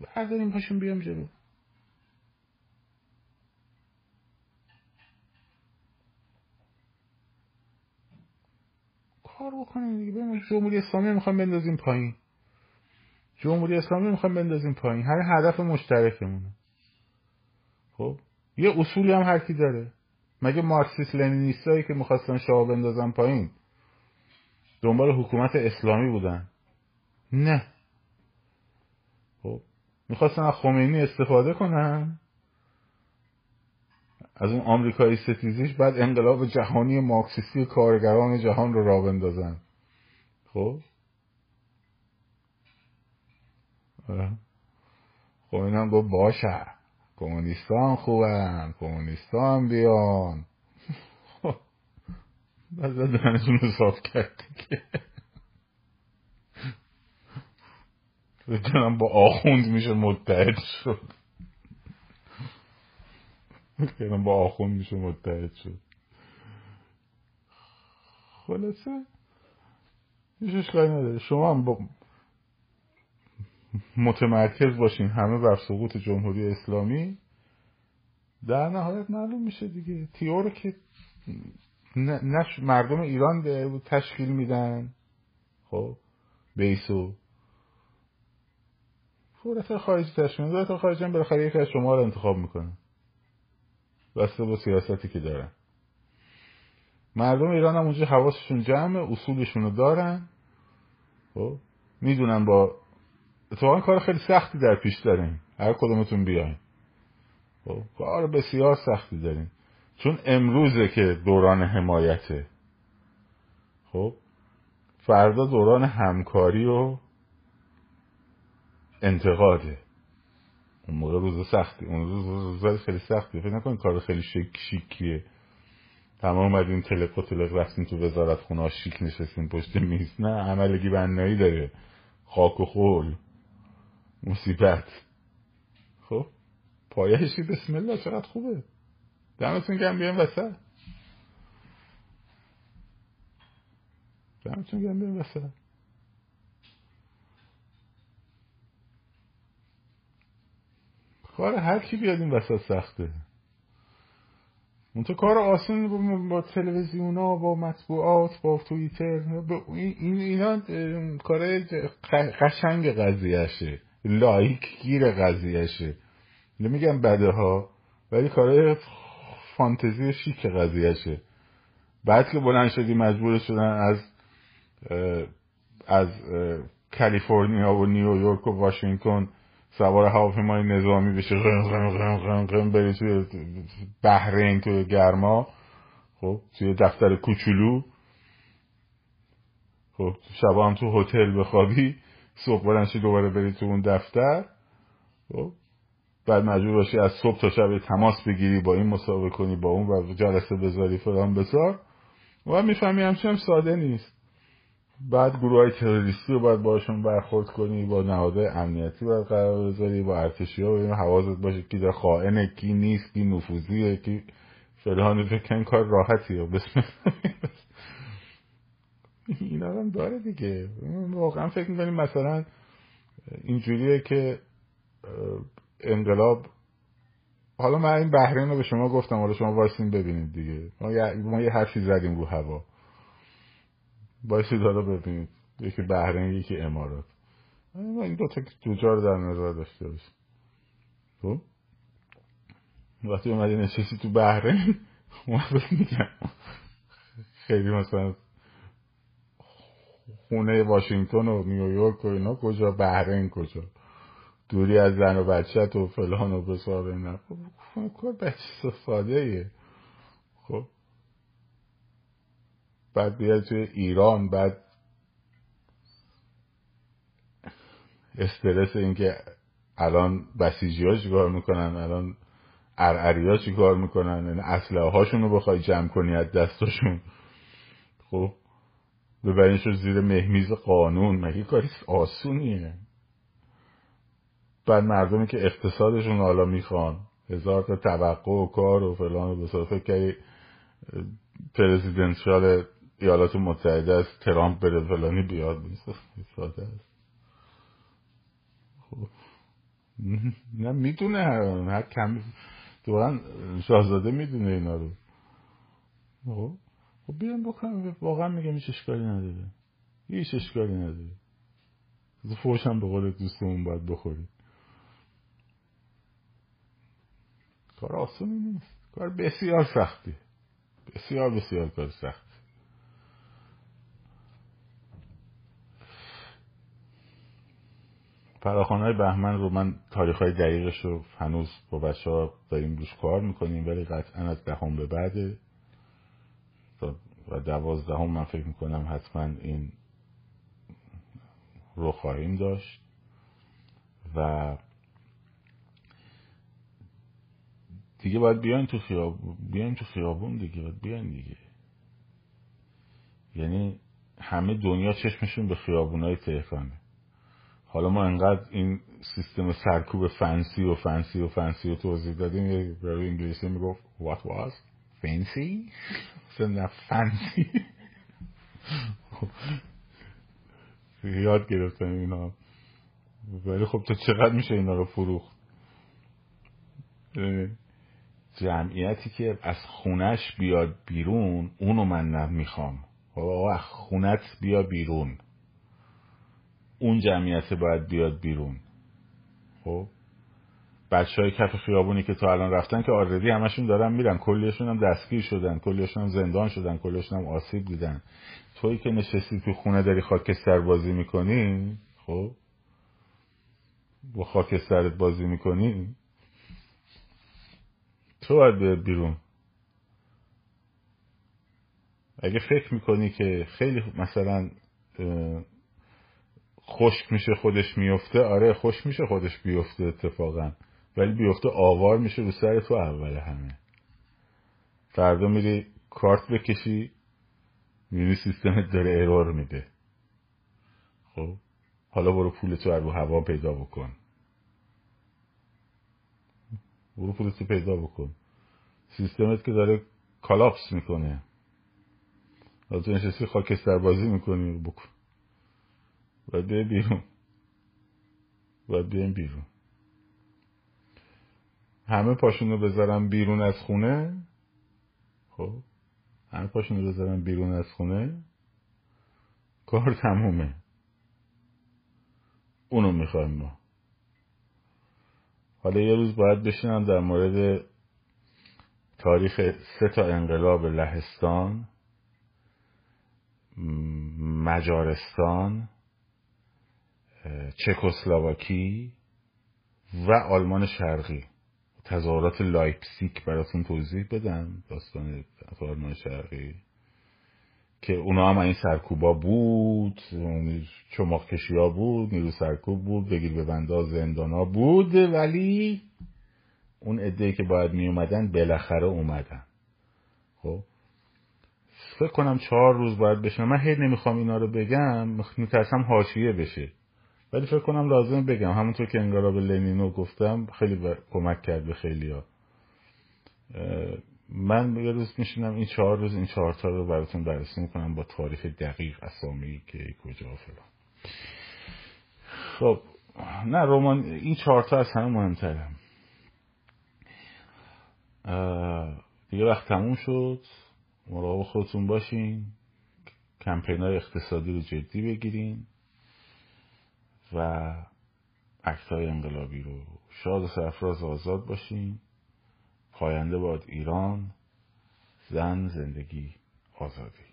Speaker 1: برداریم پاشون بیام جلو. کار بکنیم دیگه بریم. جمهوری اسلامی می‌خوام بندازیم پایین. جمهوری اسلامی می‌خوام بندازیم پایین. هر هدف مشترکمونه. خب یه اصولی هم هر کی داره. مگه مارکسیس لنینیستایی که می‌خواستن شاه بندازن پایین دنبال حکومت اسلامی بودن؟ نه. خب می‌خواستن از خمینی استفاده کنن؟ از اون آمریکایی ستیزیش بعد انقلاب جهانی مارکسیستی کارگران جهان رو را بندازن. خب؟ خب اینم گفت باشه. کمونیستان خوبن کمونیستان بیان. بعد دهنشون رو صاف کرد دیگه با آخوند میشه متحد شد. کردم با آخوند میشه متحد شد. خلاصه هیچ اشکالی شما هم با متمرکز باشین همه بر سقوط جمهوری اسلامی. در نهایت معلوم میشه دیگه. تیو رو که نه مردم ایران تشکیل میدن. خب بیسو فورت خارجی تشکیل میدن. خارجی هم بالاخره یکی از شما رو انتخاب می‌کنه. بسته با سیاستی که دارن. مردم ایران هم اونجا حواسشون جمعه اصولشون رو دارن. خب می‌دونن با اتفاقا کار خیلی سختی در پیش داریم. هر کدومتون بیاین. خب کار بسیار سختی داریم. چون امروزه که دوران حمایته. خب فردا دوران همکاری و انتقاده. اون موقع روز سختی اون روز روز خیلی سختی. فکر نکن کار خیلی شیک شیکیه. تمام اومدین تلق و تلق رفتین تو وزارت خونه شیک نشستین پشت میز. نه عملگی بنایی داره. خاک و خول. مصیبت. خب پایشی بسم الله چقدر خوبه. دمتون گم بیان وسط. دمتون گم بیان وسط. کار هر کی بیاد این وسط سخته. تو کار آسون با, با تلویزیون ها با مطبوعات با توییتر این اینا کار قشنگ قضیهشه. لایک گیر قضیهشه. نمیگم بده ها ولی کار فانتزی شیک قضیهشه. بعد که بلند شدی مجبور شدن از از کالیفرنیا و نیویورک و واشنگتن سوار هواپیمای نظامی بشه. غم غم غم غم غم بری توی بحرین توی گرما. خب توی دفتر کوچولو. خب شبا هم تو هتل بخوابی. صبح بلند دوباره بری تو اون دفتر. خب بعد مجبور باشی از صبح تا شب تماس بگیری با این مسابقه کنی با اون و جلسه بذاری فلان بذار و می‌فهمی همچنین ساده نیست. بعد گروه های تروریستی رو باید باشون برخورد کنی با نهاده امنیتی باید قرار بذاری با ارتشی ها و حوازت باشه کی در خائنه کی نیست کی نفوذیه کی فلان فکر کار راحتیه. بسم این هم داره دیگه. واقعا فکر می‌کنیم مثلا اینجوریه که انقلاب حالا من این بحرین رو به شما گفتم حالا شما واسین ببینید دیگه. ما یه حرفی زدیم رو هوا. بایستید حالا ببینید. یکی بحرین یکی امارات. این دو تا دوجا رو در نظر داشته باشید خب؟ وقتی اومدی نشستی تو بحرین میگم. خیلی مثلا خونه واشنگتن و نیویورک و اینا کجا؟ بحرین کجا؟ دوری از زن و بچت و فلان و بسار اینا. خب کار بچه ساده ایه خب. بعد بیاد توی ایران بعد استرس اینکه الان بسیجی ها چیکار می‌کنن؟ الان ارعری ها چیکار می‌کنن؟ یعنی اسلحه هاشون رو بخوای جمع کنی از دستاشون خب. ببرینش زیر مهمیز قانون مگه کاری آسونیه؟ بعد مردمی که اقتصادشون حالا می‌خوان هزار تا توقع و کار و فلان و بسار فکر که پرزیدنشال ایالات متحده از ترامپ بره فلانی بیاد؟ ساده است خب نه می‌دونه. هر کم دوباره شاهزاده می‌دونه اینا رو. خب؟ خب بیان بکنم واقعا میگم هیچ اشکالی نداره. هیچ اشکالی نداره. فوشم به قول دوستمون باید بخوری. کار آسونی نیست. کار بسیار سختی. بسیار بسیار کار سختی. فراخان های بهمن رو من تاریخ های دقیقش رو هنوز با بچه ها داریم روش کار می‌کنیم ولی قطعا از دهم به بعده. و دوازدهم من فکر می‌کنم حتما این رو خواهیم داشت. و دیگه باید بیاین تو خیابون بیاین تو خیابون دیگه باید بیاین دیگه. یعنی همه دنیا چشمشون به خیابونای تهرانه. حالا ما انقدر این سیستم سرکوب فنسی و فنسی و فنسی رو توضیح دادیم برای انگلیسی می‌گفت what was? Fancy? نه فنسی یاد گرفتم اینا. ولی خب تو چقدر میشه اینا رو فروخت؟ جمعیتی که از خونش بیاد بیرون اونو من نمی‌خوام آقا خونت بیا بیرون. اون جمعیت باید بیاد بیرون. خب؟ بچه های کف خیابونی که تا الان رفتن که آردی همشون دارن میرن. کلیشون هم دستگیر شدن کلیشون هم زندان شدن کلیشون هم آسیب دیدن. تویی که نشستی تو خونه داری خاکستر بازی می‌کنی؟ خب. با خاکسترت بازی می‌کنی؟ تو باید بیاد بیرون. اگه فکر می‌کنی که خیلی مثلا خشک میشه خودش میفته آره خوش میشه خودش بیفته اتفاقا. ولی بیفته آوار میشه رو سر تو اول همه. فردا میری کارت بکشی میری سیستمت داره ارور میده. خب؟ حالا برو پول تو رو هوا پیدا بکن. برو پول تو پیدا بکن. سیستمت که داره کالاپس می‌کنه. حالا تو نشستی خاکستر بازی می‌کنی بکن. باید بیرون. باید بیرون. همه پاشونو بذارم بیرون از خونه. خب همه پاشونو بذارم بیرون از خونه. کار تمومه. اونو می‌خوایم ما. حالا یه روز باید بشینم در مورد تاریخ سه تا انقلاب لهستان مجارستان چکسلواکی و آلمان شرقی. تظاهرات لایپسیک براتون توضیح بدم داستان آلمان شرقی. که اونا هم این سرکوبا بود چماق کشی ها بود نیرو سرکوب بود بگیر به بنده زندان ها بود ولی اون عده که باید می اومدن بالاخره اومدن. خب؟ فکر کنم چهار روز باید بشن. من هی نمی‌خوام اینا رو بگم میترسم حاشیه بشه. ولی فکر کنم لازم بگم. همونطور که انقلاب لنینو گفتم خیلی کمک کرد به خیلی ها من یه روز میشینم این چهار روز این چهار تا رو براتون بررسی می‌کنم با تاریخ دقیق اسامی که کجا فلان. خب نه رمان این چهار تا از همه مهمتره. دیگه وقت تموم شد. مراقب خودتون باشین. کمپین های اقتصادی رو جدی بگیرین. و های انقلابی رو. شاد و سرفراز آزاد باشین. پاینده باد ایران. زن زندگی آزادی.